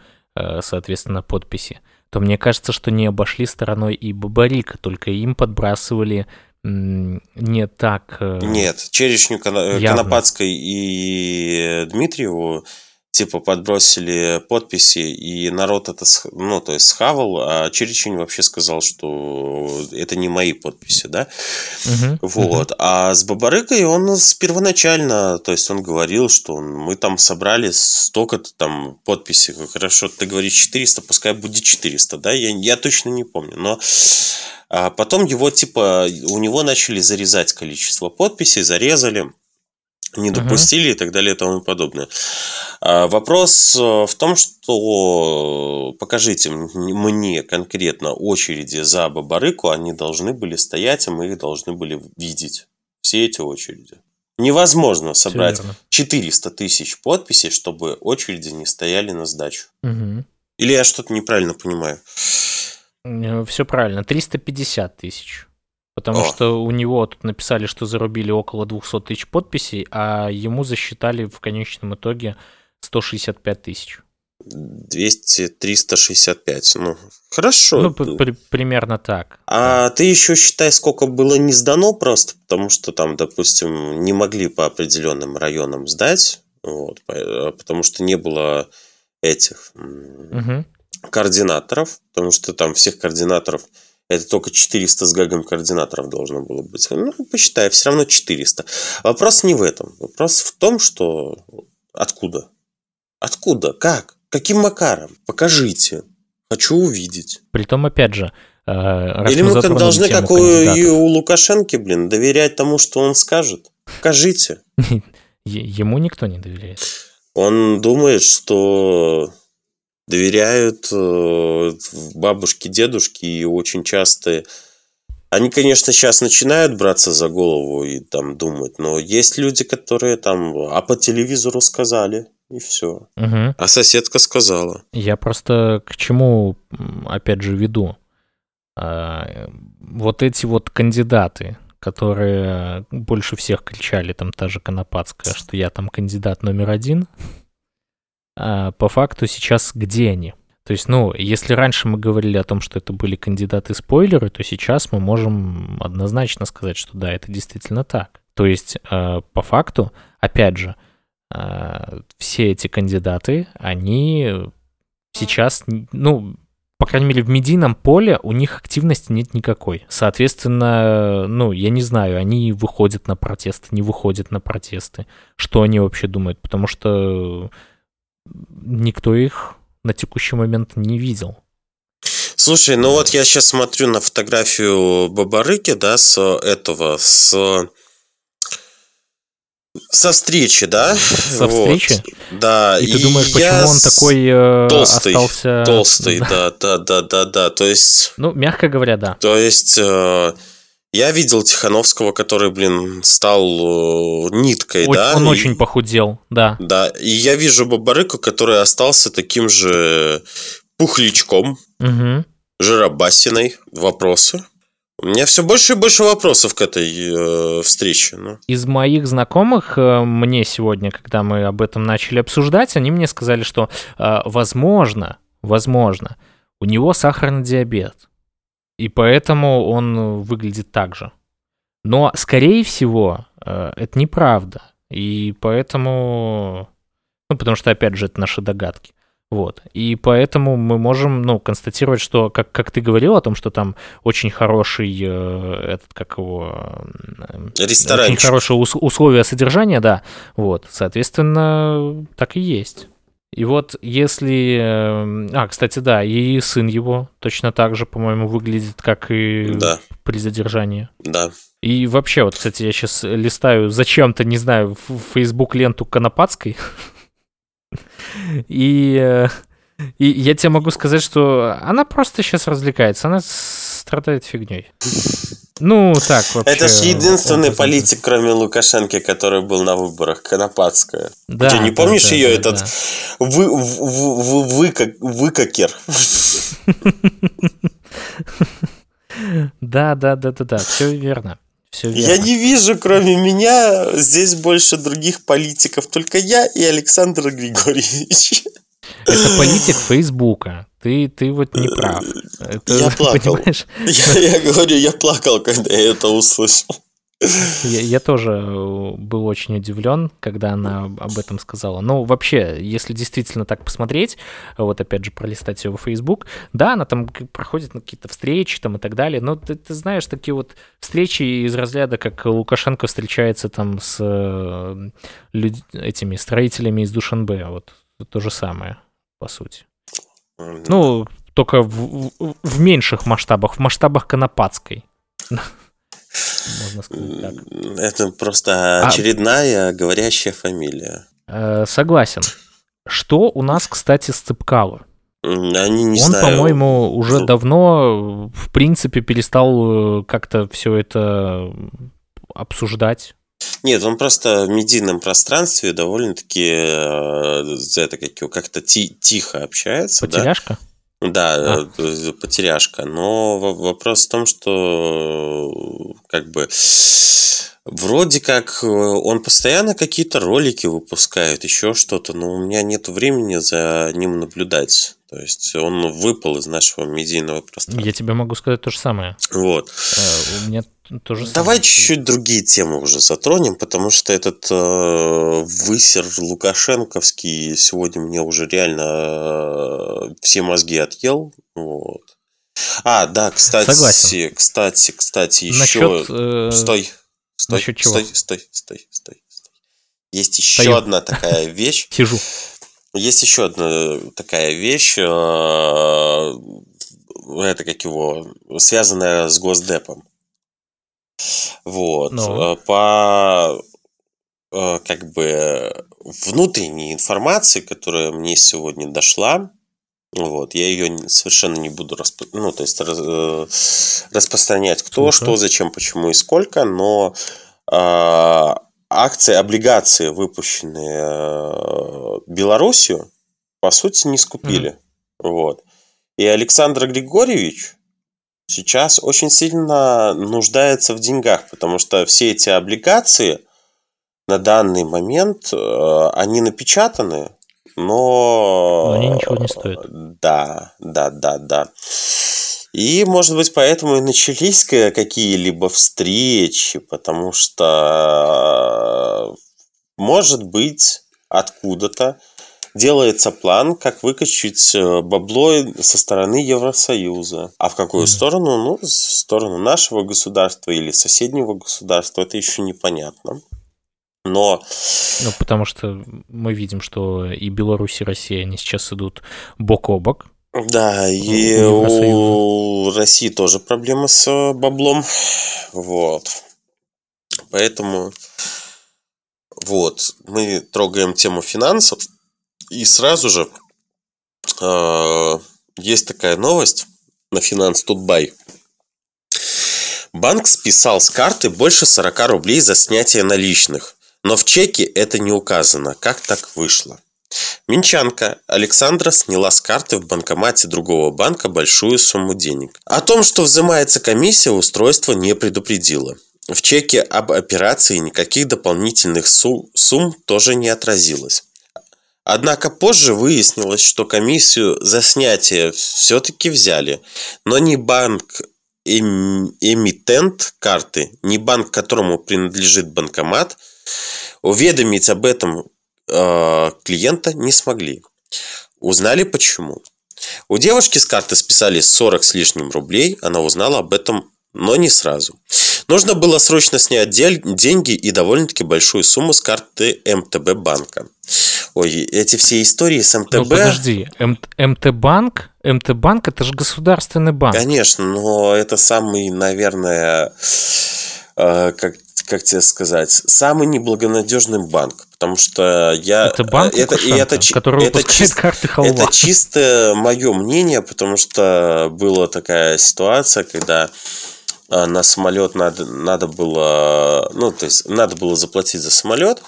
соответственно, подписи, то мне кажется, что не обошли стороной и Бабарика, только им подбрасывали не так... Э, Нет, Черешню, Конопадской и Дмитриеву типа подбросили подписи, и народ это, ну, то есть схавал, а Черечень вообще сказал, что это не мои подписи, да? Угу, вот. Угу. А с Бабарыкой он с первоначально, то есть он говорил, что мы там собрали столько-то там подписей. Хорошо, ты говоришь 400, пускай будет 400, да? Я, я точно не помню, но... А потом его, типа, у него начали зарезать количество подписей, зарезали не допустили uh-huh. и так далее и тому подобное. А вопрос э, в том, что покажите мне конкретно очереди за Бабарыку, они должны были стоять, а мы их должны были видеть. Все эти очереди. Невозможно собрать 400 тысяч подписей, чтобы очереди не стояли на сдачу. Угу. Или я что-то неправильно понимаю? Э, Все правильно. 350 тысяч. Потому О. что у него тут написали, что зарубили около 200 тысяч подписей, а ему засчитали в конечном итоге 165 тысяч. 200, 365. Ну, хорошо. Ну, при, примерно так. А да. ты еще считай, сколько было не сдано просто, потому что там, допустим, не могли по определенным районам сдать, вот, а, потому что не было этих угу. координаторов, потому что там всех координаторов это только 400 с гагом координаторов должно было быть. Ну, посчитай, все равно 400. Вопрос не в этом. Вопрос в том, что откуда? Откуда? Как? Каким макаром? Покажите. Хочу увидеть. Притом, опять же, э, Или мы, мы должны, как у, и у Лукашенко, блин, доверять тому, что он скажет? Покажите. Ему никто не доверяет. Он думает, что доверяют э, бабушке, дедушке и очень часто... Они, конечно, сейчас начинают браться за голову и там думать, но есть люди, которые там, а по телевизору сказали, и все. Угу. А соседка сказала. Я просто к чему, опять же, веду. А, вот эти вот кандидаты, которые больше всех кричали, там та же Конопадская, что я там кандидат номер один, по факту сейчас где они? То есть, ну, если раньше мы говорили о том, что это были кандидаты-спойлеры, то сейчас мы можем однозначно сказать, что да, это действительно так. То есть, э, по факту, опять же, э, все эти кандидаты, они сейчас, ну, по крайней мере, в медийном поле у них активности нет никакой. Соответственно, ну, я не знаю, они выходят на протесты, не выходят на протесты. Что они вообще думают? Потому что никто их на текущий момент не видел. Слушай, ну вот я сейчас смотрю на фотографию Бабарыки, да, с этого, с со встречи, да? Со вот. встречи? Да. И, и ты думаешь, почему он такой э, толстый, остался... Толстый, да, да, да, да, да. То есть... Ну, мягко говоря, да. То есть... Э, я видел Тихановского, который, блин, стал э, ниткой, очень, да? Он и, очень похудел, да. Да, и я вижу Бабарыку, который остался таким же пухлячком, угу. жиробасиной. Вопросы? У меня все больше и больше вопросов к этой э, встрече. Ну. Из моих знакомых э, мне сегодня, когда мы об этом начали обсуждать, они мне сказали, что э, возможно, возможно, у него сахарный диабет и поэтому он выглядит так же. Но, скорее всего, э, это неправда. И поэтому... Ну, потому что, опять же, это наши догадки. Вот. И поэтому мы можем, ну, констатировать, что, как, как ты говорил о том, что там очень хороший э, этот, как его... Ресторанчик. Очень хорошие ус- условия содержания, да. Вот. Соответственно, так и есть. И вот если... Эм, а, кстати, да, и сын его точно так же, по-моему, выглядит, как и да. при задержании. Да. И вообще, вот, кстати, я сейчас листаю зачем-то, не знаю, в Facebook ленту Конопадской. И, э, и я тебе могу сказать, что она просто сейчас развлекается. Она страдает фигней. Ну, так вообще. Это же единственный политик, кроме Лукашенко, который был на выборах, Конопадская. Да, Ты не помнишь да, ее, да, этот да. Вы, вы, вы, вы, как, выкакер? Да, да, да, да, да, все верно. Все верно. Я не вижу, кроме меня, здесь больше других политиков, только я и Александр Григорьевич. Это политик Фейсбука. Ты, ты вот не прав. Это, я плакал. Я, я говорю, я плакал, когда я это услышал. Я, я тоже э, был очень удивлен, когда она об этом сказала. Ну, вообще, если действительно так посмотреть, вот опять же пролистать ее в Facebook, да, она там проходит на какие-то встречи там и так далее, но ты, ты знаешь, такие вот встречи из разряда, как Лукашенко встречается там с э, люд... этими строителями из Душанбе, вот то же самое, по сути. Ну, только в, в, в меньших масштабах, в масштабах Конопадской. Можно сказать так. Это просто а очередная а, говорящая фамилия. Э, согласен. Что у нас, кстати, с Цыпкало? Они не Он, знаю. по-моему, уже ну... давно, в принципе, перестал э, как-то все это обсуждать. Нет, он просто в медийном пространстве довольно-таки э, это как как-то ти- тихо общается. Потеряшка? Да, да а. Э, потеряшка. Но вопрос в том, что как бы вроде как э, он постоянно какие-то ролики выпускает, еще что-то, но у меня нет времени за ним наблюдать. То есть он выпал из нашего медийного пространства. Я тебе могу сказать то же самое. Вот. У меня то же Давай чуть-чуть другие темы уже затронем, потому что этот э, высер Лукашенковский сегодня мне уже реально э, все мозги отъел. Вот. А, да, кстати, Согласен. кстати, кстати, еще. Насчет, э... Стой, стой, Насчет чего? стой, стой, стой, стой, стой. Есть еще Стою. одна такая вещь. Сижу. Есть еще одна такая вещь, это как его, связанная с Госдепом. Вот. Ну. Э, по э, как бы внутренней информации, которая мне сегодня дошла, вот, я ее совершенно не буду расп... ну, то есть, раз... Э, распространять кто, Слушай. что, зачем, почему и сколько, но э, акции, облигации, выпущенные Белоруссию, по сути, не скупили. Mm-hmm. Вот. И Александр Григорьевич сейчас очень сильно нуждается в деньгах, потому что все эти облигации на данный момент, э, они напечатаны, но... Но они ничего не стоят. Да, да, да, да. И, может быть, поэтому и начались какие-либо встречи, потому что, может быть, откуда-то делается план, как выкачать э, бабло со стороны Евросоюза. А в какую mm-hmm. сторону? Ну, в сторону нашего государства или соседнего государства, это еще непонятно. Но... Ну, потому что мы видим, что и Беларусь, и Россия, они сейчас идут бок о бок. Да, и у России тоже проблемы с э, баблом. Вот. Поэтому вот, мы трогаем тему финансов. И сразу же э, есть такая новость на Финанс Тутбай. Банк списал с карты больше 40 рублей за снятие наличных, но в чеке это не указано. Как так вышло? Минчанка Александра сняла с карты в банкомате другого банка большую сумму денег. О том, что взимается комиссия, устройство не предупредило. В чеке об операции никаких дополнительных сумм тоже не отразилось. Однако позже выяснилось, что комиссию за снятие все-таки взяли, но ни банк эмитент карты, ни банк, которому принадлежит банкомат, уведомить об этом э, клиента не смогли. Узнали почему. У девушки с карты списали 40 с лишним рублей, она узнала об этом, но не сразу. Нужно было срочно снять деньги и довольно-таки большую сумму с карты МТБ банка. Ой, эти все истории с МТБ... Ну, подожди, М- МТ-банк? МТ-банк это же государственный банк. Конечно, но это самый, наверное, э, как, как тебе сказать, самый неблагонадежный банк, потому что я... Это банк это, и это, который это выпускает чист, карты халва. Это чисто мое мнение, потому что была такая ситуация, когда на самолет надо, надо было, ну, то есть, надо было заплатить за самолет.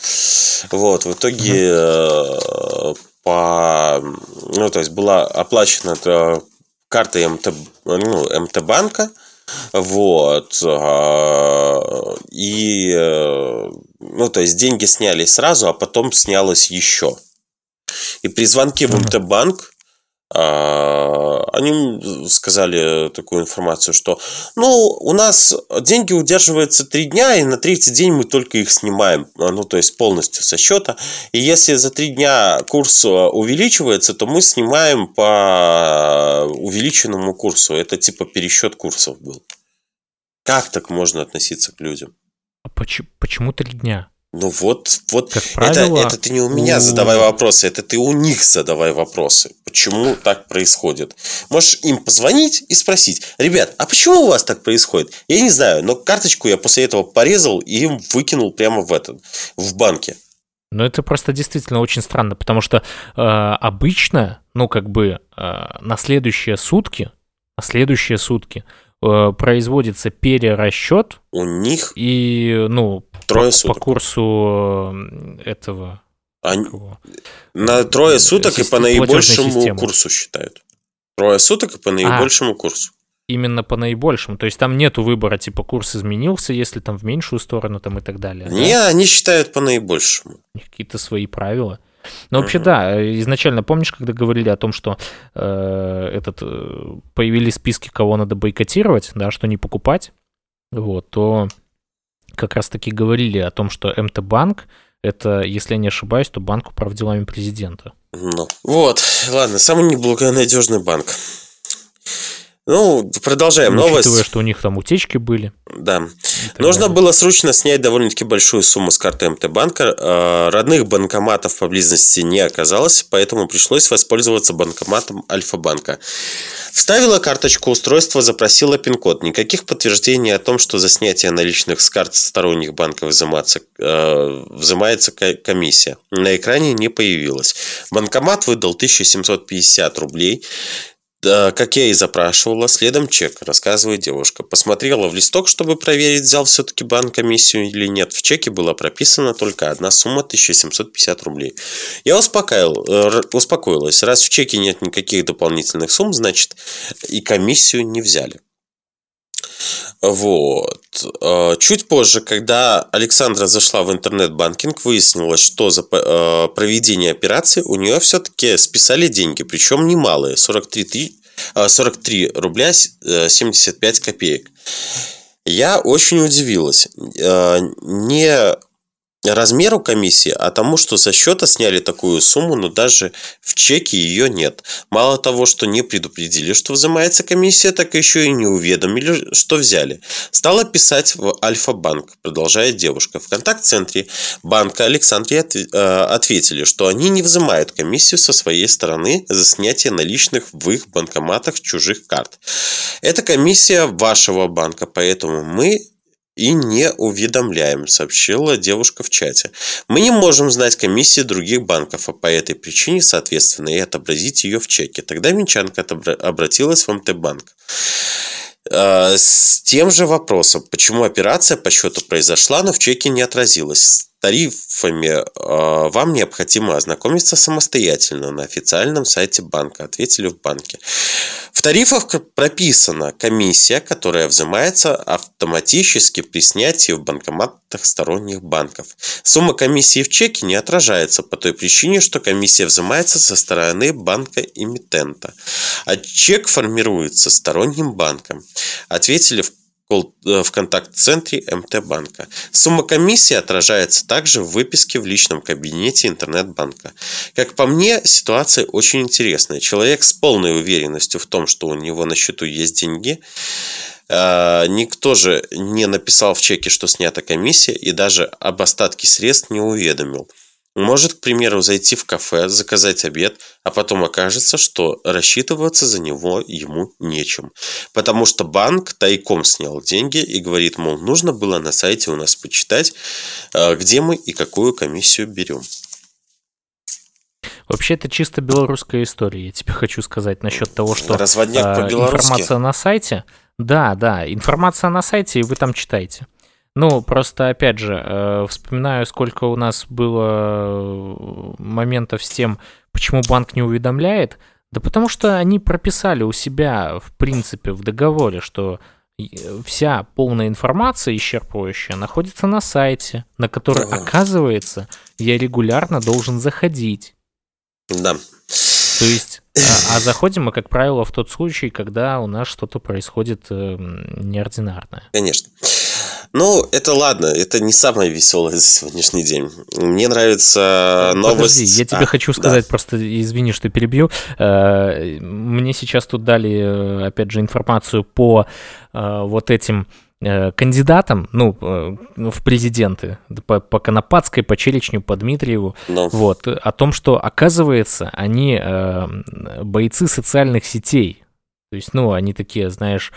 Вот, в итоге mm по, ну, то есть, была оплачена карта МТ, ну, МТ банка, вот. А, и, э, ну, то есть, деньги сняли сразу, а потом снялось еще. И при звонке в МТ-банк а, они сказали такую информацию, что ну, у нас деньги удерживаются три дня, и на третий день мы только их снимаем, а, ну, то есть полностью со счета. И если за три дня курс увеличивается, то мы снимаем по увеличенному курсу. Это типа пересчет курсов был. Как так можно относиться к людям? А почему, почему три дня? Ну вот, вот как правило, это, это ты не у меня у... задавай вопросы, это ты у них задавай вопросы. Почему так происходит? Можешь им позвонить и спросить, ребят, а почему у вас так происходит? Я не знаю, но карточку я после этого порезал и им выкинул прямо в этот, в банке. Ну, это просто действительно очень странно, потому что э, обычно, ну, как бы э, на следующие сутки, на следующие сутки производится перерасчет. У них и, ну, Трое по, суток. По курсу этого... Они... На трое суток и по наибольшему курсу считают. Трое суток и по а. наибольшему а, курсу. Именно по наибольшему. То есть там нету выбора, типа курс изменился, если там в меньшую сторону там и так далее. Не, да? они считают по наибольшему. У них какие-то свои правила. Но вообще, да, изначально помнишь, когда говорили о том, что э, этот э, появились списки, кого надо бойкотировать, да, что не покупать, вот, то как раз-таки говорили о том, что МТ-банк это, если я не ошибаюсь, то банк управ делами президента. Ну, вот, ладно, самый неблагонадежный банк. Ну, продолжаем Учитывая, новость. Учитывая, что у них там утечки были. Да. Нужно было срочно снять довольно-таки большую сумму с карты МТ-банка. А, родных банкоматов поблизости не оказалось, поэтому пришлось воспользоваться банкоматом Альфа-банка. Вставила карточку устройства, запросила пин-код. Никаких подтверждений о том, что за снятие наличных с карт сторонних банков взиматься, э, взимается комиссия. На экране не появилось. Банкомат выдал 1750 рублей. Как я и запрашивала, следом чек, рассказывает девушка. Посмотрела в листок, чтобы проверить, взял все-таки банк комиссию или нет. В чеке была прописана только одна сумма 1750 рублей. Я успокоил, э, успокоилась. Раз в чеке нет никаких дополнительных сумм, значит и комиссию не взяли. Вот. Э, чуть позже, когда Александра зашла в интернет-банкинг, выяснилось, что за э, проведение операции у нее все-таки списали деньги, причем немалые, 43, 43 э, рубля 75 копеек. Я очень удивилась. Не размеру комиссии, а тому, что со счета сняли такую сумму, но даже в чеке ее нет. Мало того, что не предупредили, что взимается комиссия, так еще и не уведомили, что взяли. Стала писать в Альфа-банк, продолжает девушка. В контакт-центре банка Александре э, ответили, что они не взимают комиссию со своей стороны за снятие наличных в их банкоматах чужих карт. Это комиссия вашего банка, поэтому мы и не уведомляем, сообщила девушка в чате. Мы не можем знать комиссии других банков, а по этой причине, соответственно, и отобразить ее в чеке. Тогда Минчанка обратилась в МТ-банк а, с тем же вопросом, почему операция по счету произошла, но в чеке не отразилась тарифами а, вам необходимо ознакомиться самостоятельно на официальном сайте банка, ответили в банке. В тарифах прописана комиссия, которая взимается автоматически при снятии в банкоматах сторонних банков. Сумма комиссии в чеке не отражается по той причине, что комиссия взимается со стороны банка-эмитента, а чек формируется сторонним банком. Ответили в в контакт-центре МТ-банка. Сумма комиссии отражается также в выписке в личном кабинете интернет-банка. Как по мне, ситуация очень интересная. Человек с полной уверенностью в том, что у него на счету есть деньги, э, Никто же не написал в чеке, что снята комиссия, и даже об остатке средств не уведомил. Может, к примеру, зайти в кафе, заказать обед, а потом окажется, что рассчитываться за него ему нечем. Потому что банк тайком снял деньги и говорит, мол, нужно было на сайте у нас почитать, э, где мы и какую комиссию берем. Вообще, это чисто белорусская история. Я тебе хочу сказать насчет того, что Разводняк э, информация на сайте. Да, да, информация на сайте, и вы там читаете. Ну, просто, опять же, э, вспоминаю, сколько у нас было э, моментов с тем, почему банк не уведомляет. Да потому что они прописали у себя, в принципе, в договоре, что вся полная информация исчерпывающая находится на сайте, на который, оказывается, я регулярно должен заходить. Да. То есть, а, а заходим мы, как правило, в тот случай, когда у нас что-то происходит э, неординарное. Конечно. Ну, это ладно, это не самое веселое за сегодняшний день. Мне нравится новость... Подожди, я тебе а, хочу сказать, да. просто извини, что перебью. Э, мне сейчас тут дали, э, опять же, информацию по э, вот этим кандидатам, ну, в президенты, по, по Конопадской, по Черечню, по Дмитриеву, Но. Ну. вот, о том, что, оказывается, они бойцы социальных сетей. То есть, ну, они такие, знаешь,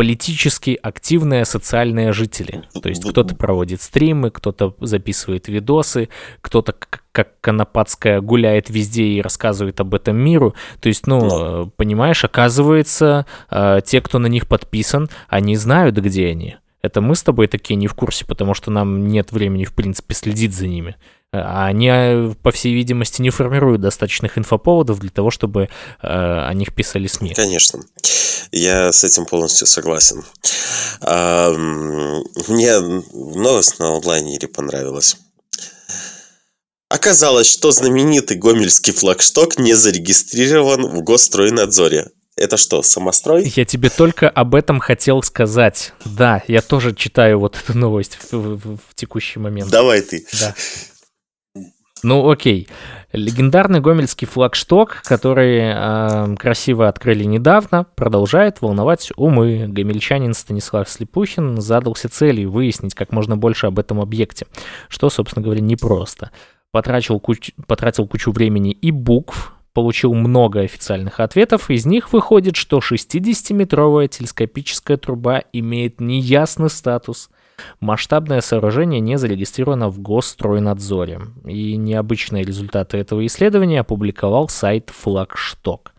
политически активные социальные жители. То есть кто-то проводит стримы, кто-то записывает видосы, кто-то как Конопадская гуляет везде и рассказывает об этом миру. То есть, ну, Но. понимаешь, оказывается, э, те, кто на них подписан, они знают, где они. Это мы с тобой такие не в курсе, потому что нам нет времени, в принципе, следить за ними. А они, э, по всей видимости, не формируют достаточных инфоповодов для того, чтобы э, о них писали СМИ. Конечно. Я с этим полностью согласен. Мне новость на онлайнере понравилась. Оказалось, что знаменитый гомельский флагшток не зарегистрирован в Госстройнадзоре. Это что, самострой? Я тебе только об этом хотел сказать. Да, я тоже читаю вот эту новость в, в, в текущий момент. Давай ты. Да. Ну, окей. Легендарный гомельский флагшток, который э, красиво открыли недавно, продолжает волновать умы. Гомельчанин Станислав Слепухин задался целью выяснить как можно больше об этом объекте, что, собственно говоря, непросто. Потратил, куч... потратил кучу времени и букв, получил много официальных ответов, из них выходит, что 60-метровая телескопическая труба имеет неясный статус – Масштабное сооружение не зарегистрировано в Госстройнадзоре, и необычные результаты этого исследования опубликовал сайт Флагшток.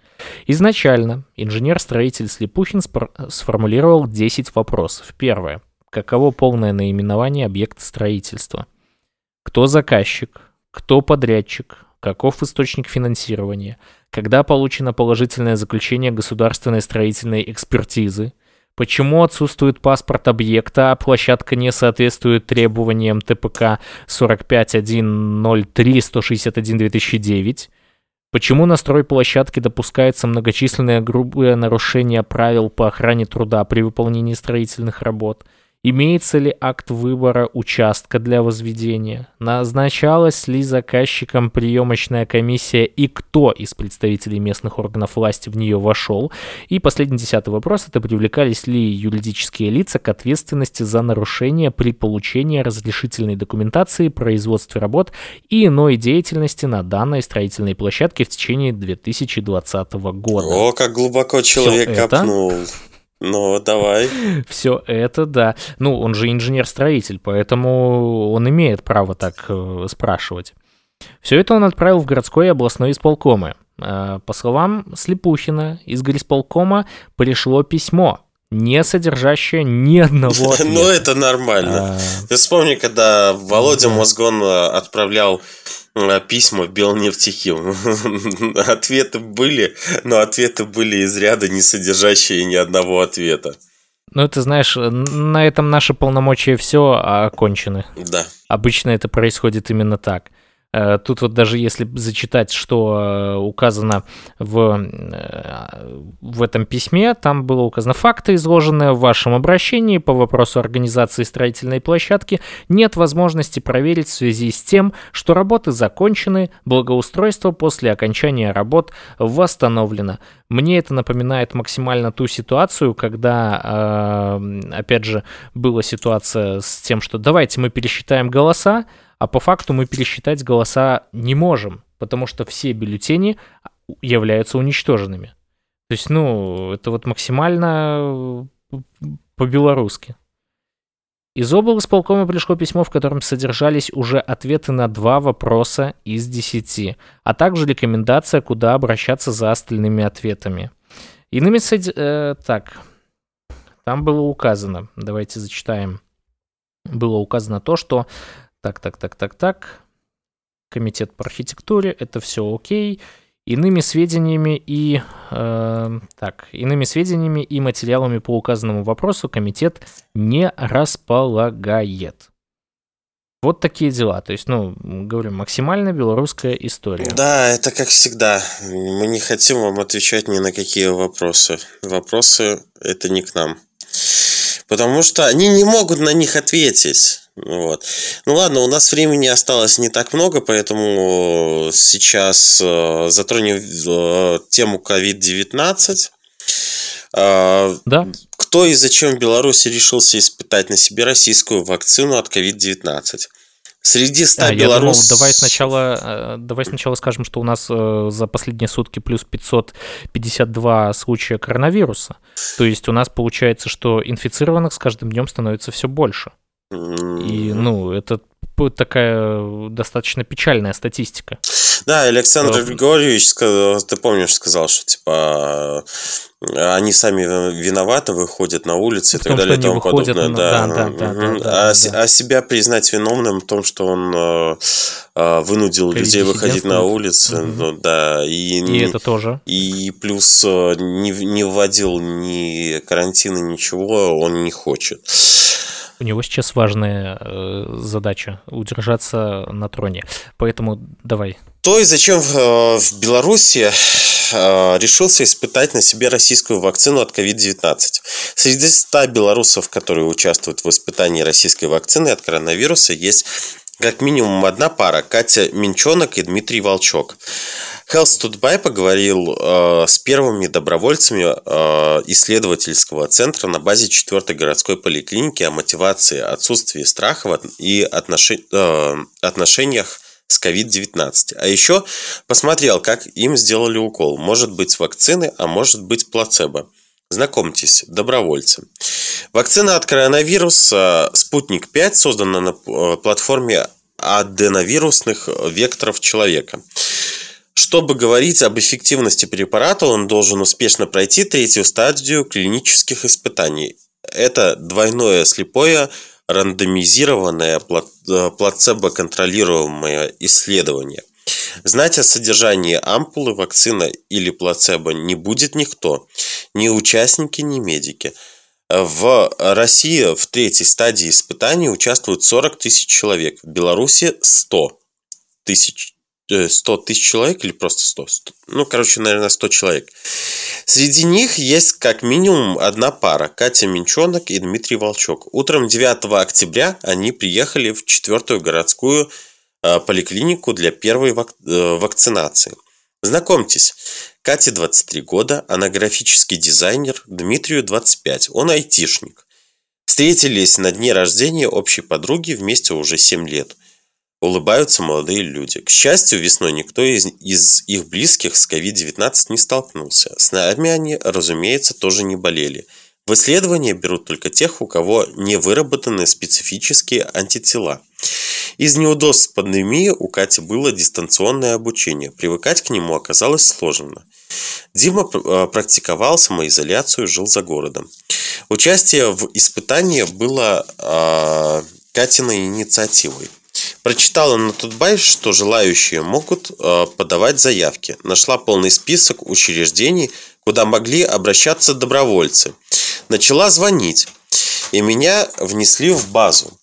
Изначально инженер-строитель Слепухин сформулировал 10 вопросов. Первое. Каково полное наименование объекта строительства? Кто заказчик? Кто подрядчик? Каков источник финансирования? Когда получено положительное заключение государственной строительной экспертизы? Почему отсутствует паспорт объекта, а площадка не соответствует требованиям ТПК 45103-161-2009? Почему на стройплощадке допускается многочисленное грубое нарушение правил по охране труда при выполнении строительных работ? Имеется ли акт выбора участка для возведения? Назначалась ли заказчиком приемочная комиссия и кто из представителей местных органов власти в нее вошел? И последний десятый вопрос – это привлекались ли юридические лица к ответственности за нарушение при получении разрешительной документации, производстве работ и иной деятельности на данной строительной площадке в течение 2020 года. О, как глубоко человек Все копнул. Это ну, давай. Все это, да. Ну, он же инженер-строитель, поэтому он имеет право так э, спрашивать. Все это он отправил в городской и областной исполкомы. Э, по словам Слепухина, из горисполкома пришло письмо, не содержащее ни одного ну, ответа. Ну, это нормально. А... Ты вспомни, когда Володя Мозгон э, отправлял Э, письма в Белнефтехим. Ответы были, но ответы были из ряда не содержащие ни одного ответа. Ну, ты знаешь, на этом наши полномочия все окончены. Да. Обычно это происходит именно так. Э, тут вот даже если зачитать, что э, указано в, э, в этом письме, там было указано факты, изложенные в вашем обращении по вопросу организации строительной площадки, нет возможности проверить в связи с тем, что работы закончены, благоустройство после окончания работ восстановлено. Мне это напоминает максимально ту ситуацию, когда, опять же, была ситуация с тем, что давайте мы пересчитаем голоса, а по факту мы пересчитать голоса не можем, потому что все бюллетени являются уничтоженными. То есть, ну, это вот максимально по-белорусски. Из облсполкома пришло письмо, в котором содержались уже ответы на два вопроса из десяти, а также рекомендация, куда обращаться за остальными ответами. Иными словами, э, так, там было указано, давайте зачитаем. Было указано то, что так, так, так, так, так, комитет по архитектуре, это все окей, Иными сведениями и э, так, иными сведениями и материалами по указанному вопросу комитет не располагает. Вот такие дела. То есть, ну, говорю, максимально белорусская история. Да, это как всегда. Мы не хотим вам отвечать ни на какие вопросы. Вопросы это не к нам. Потому что они не могут на них ответить. Вот. Ну ладно, у нас времени осталось не так много, поэтому сейчас э, затронем э, тему COVID-19. А, да. Кто и зачем в Беларуси решился испытать на себе российскую вакцину от COVID-19? Среди 100 а, белорусов... давай сначала, э, давай сначала скажем, что у нас за последние сутки плюс 552 случая коронавируса. То есть у нас получается, что инфицированных с каждым днем становится все больше. И, ну, это такая достаточно печальная статистика. Да, Александр Но... Григорьевич, ты помнишь, сказал, что типа они сами виноваты, выходят на улицы и так далее и тому подобное. Да. Да, да, да, да, а, да. а себя признать виновным в том, что он э, э, вынудил людей выходить на улицы, угу. ну, да, и, и не, это тоже. И плюс э, не, не вводил ни карантина, ничего, он не хочет. У него сейчас важная э, задача удержаться на троне. Поэтому давай. То и зачем в, э, в Беларуси э, решился испытать на себе российскую вакцину от COVID-19. Среди 100 белорусов, которые участвуют в испытании российской вакцины от коронавируса, есть как минимум одна пара – Катя Минчонок и Дмитрий Волчок. Health Studby поговорил э, с первыми добровольцами э, исследовательского центра на базе 4 городской поликлиники о мотивации, отсутствии страхов и отноши, э, отношениях с COVID-19. А еще посмотрел, как им сделали укол. Может быть вакцины, а может быть плацебо. Знакомьтесь, добровольцы. Вакцина от коронавируса «Спутник-5» создана на э, платформе аденовирусных векторов человека. Чтобы говорить об эффективности препарата, он должен успешно пройти третью стадию клинических испытаний. Это двойное слепое рандомизированное э, плацебо-контролируемое исследование. Знать о содержании ампулы, вакцины или плацебо не будет никто, ни участники, ни медики. В России в третьей стадии испытаний участвуют 40 тысяч человек, в Беларуси 100 тысяч 100 э, тысяч человек или просто 100? 100? Ну, короче, наверное, 100 человек. Среди них есть как минимум одна пара – Катя Минчонок и Дмитрий Волчок. Утром 9 октября они приехали в четвертую городскую поликлинику для первой вак- э, вакцинации. Знакомьтесь, Кате 23 года, она графический дизайнер, Дмитрию 25, он айтишник. Встретились на дне рождения общей подруги вместе уже 7 лет – Улыбаются молодые люди. К счастью, весной никто из, из их близких с COVID-19 не столкнулся. С нами они, разумеется, тоже не болели. В исследования берут только тех, у кого не выработаны специфические антитела. Из неудобств пандемии у Кати было дистанционное обучение. Привыкать к нему оказалось сложно. Дима э, практиковал самоизоляцию, жил за городом. Участие в испытании было э, Катиной инициативой. Прочитала на Тутбай, что желающие могут э, подавать заявки. Нашла полный список учреждений, куда могли обращаться добровольцы. Начала звонить, и меня внесли в базу.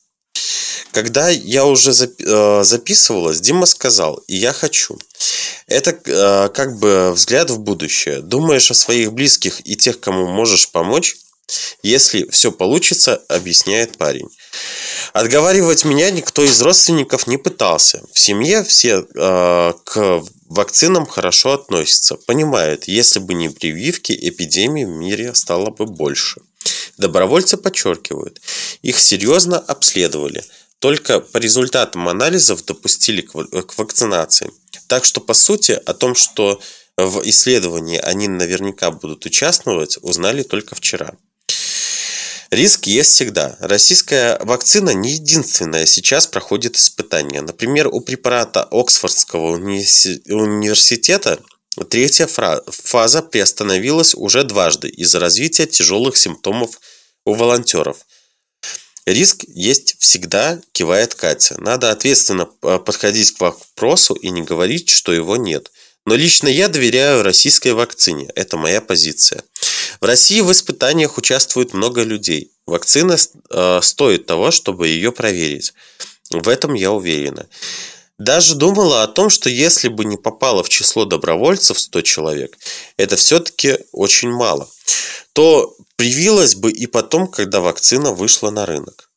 Когда я уже э, записывалась, Дима сказал, и я хочу. Это э, как бы взгляд в будущее. Думаешь о своих близких и тех, кому можешь помочь? Если все получится, объясняет парень. Отговаривать меня никто из родственников не пытался. В семье все э, к вакцинам хорошо относятся. Понимают, если бы не прививки, эпидемий в мире стало бы больше. Добровольцы подчеркивают, их серьезно обследовали. Только по результатам анализов допустили к вакцинации. Так что, по сути, о том, что в исследовании они наверняка будут участвовать, узнали только вчера. Риск есть всегда. Российская вакцина не единственная сейчас проходит испытания. Например, у препарата Оксфордского университета третья фаза приостановилась уже дважды из-за развития тяжелых симптомов у волонтеров. Риск есть всегда, кивает Катя. Надо ответственно подходить к вопросу и не говорить, что его нет. Но лично я доверяю российской вакцине. Это моя позиция. В России в испытаниях участвует много людей. Вакцина э, стоит того, чтобы ее проверить. В этом я уверена. Даже думала о том, что если бы не попало в число добровольцев 100 человек, это все-таки очень мало, то привилась бы и потом, когда вакцина вышла на рынок.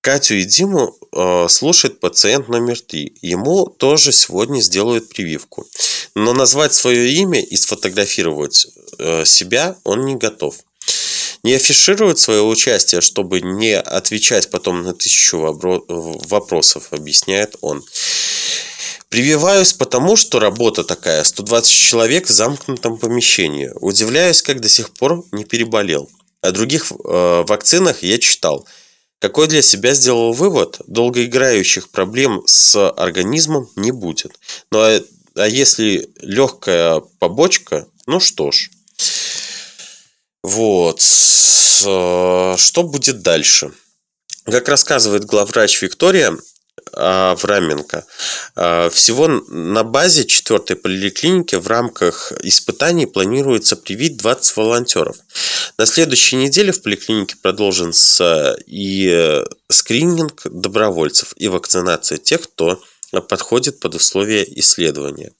Катю и Диму э, слушает пациент номер три. Ему тоже сегодня сделают прививку. Но назвать свое имя и сфотографировать э, себя он не готов. Не афиширует свое участие, чтобы не отвечать потом на тысячу вопросов, объясняет он. Прививаюсь потому, что работа такая, 120 человек в замкнутом помещении. Удивляюсь, как до сих пор не переболел. О других э, вакцинах я читал – какой для себя сделал вывод, долгоиграющих проблем с организмом не будет. Ну а, а если легкая побочка, ну что ж. Вот. Что будет дальше? Как рассказывает главврач Виктория, Авраменко. А, всего на базе 4 поликлиники в рамках испытаний планируется привить 20 волонтеров. На следующей неделе в поликлинике продолжится и э, скрининг добровольцев, и вакцинация тех, кто подходит под условия исследования.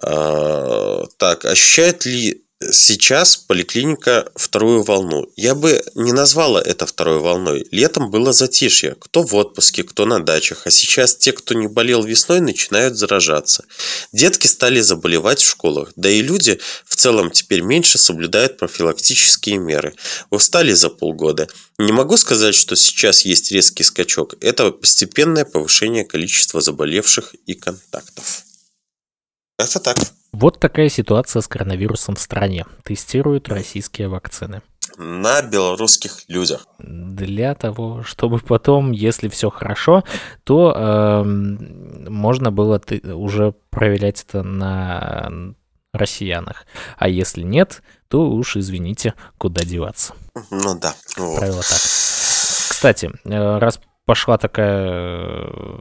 Так, ощущает ли сейчас поликлиника вторую волну. Я бы не назвала это второй волной. Летом было затишье. Кто в отпуске, кто на дачах. А сейчас те, кто не болел весной, начинают заражаться. Детки стали заболевать в школах. Да и люди в целом теперь меньше соблюдают профилактические меры. Устали за полгода. Не могу сказать, что сейчас есть резкий скачок. Это постепенное повышение количества заболевших и контактов. Это так. Вот такая ситуация с коронавирусом в стране. Тестируют российские вакцины. На белорусских людях. Для того, чтобы потом, если все хорошо, то э, можно было уже проверять это на россиянах. А если нет, то уж извините, куда деваться. Ну да. Вот. Правило так. Кстати, э, раз пошла такая э,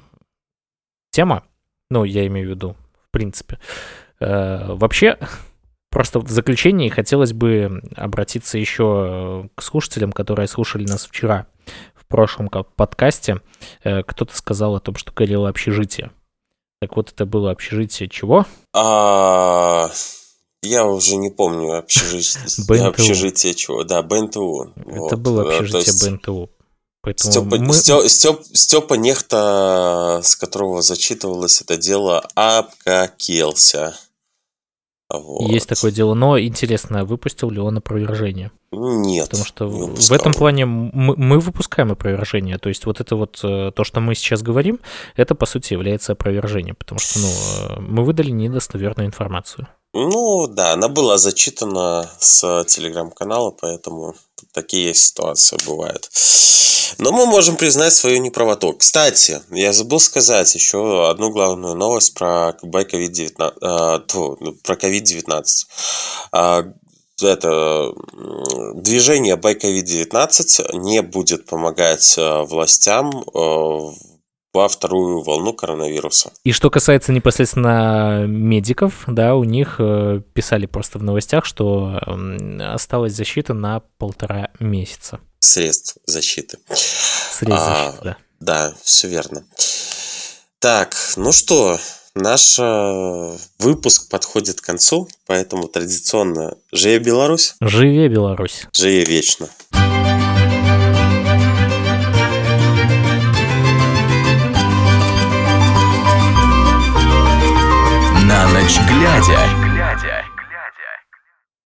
тема, ну, я имею в виду, в принципе, вообще, просто в заключении хотелось бы обратиться еще к слушателям, которые слушали нас вчера в прошлом подкасте. Э, кто-то сказал о том, что горело общежитие. Так вот, это было общежитие чего? А, я уже не помню общежитие, общежитие чего. Да, БНТУ. Это вот. было э, общежитие есть... БНТУ. Поэтому Степа, мы... Степ, Степ, Степа Нехта, с которого зачитывалось это дело, обкакился. Вот. Есть такое дело, но интересно, выпустил ли он опровержение? Нет. Потому что в этом плане мы, мы выпускаем опровержение. То есть вот это вот э, то, что мы сейчас говорим, это по сути является опровержением, потому что ну, э, мы выдали недостоверную информацию. Ну да, она была зачитана с телеграм-канала, поэтому такие ситуации бывают. Но мы можем признать свою неправоту. Кстати, я забыл сказать еще одну главную новость про COVID-19. Э, про COVID-19. Э, это движение by COVID-19 не будет помогать э, властям э, во вторую волну коронавируса. И что касается непосредственно медиков, да, у них э, писали просто в новостях, что осталась защита на полтора месяца. Средств защиты. Средств а, защиты, да. Да, все верно. Так, ну что, наш э, выпуск подходит к концу, поэтому традиционно «Живе Беларусь!» «Живе Беларусь!» «Живе вечно!» На ночь глядя.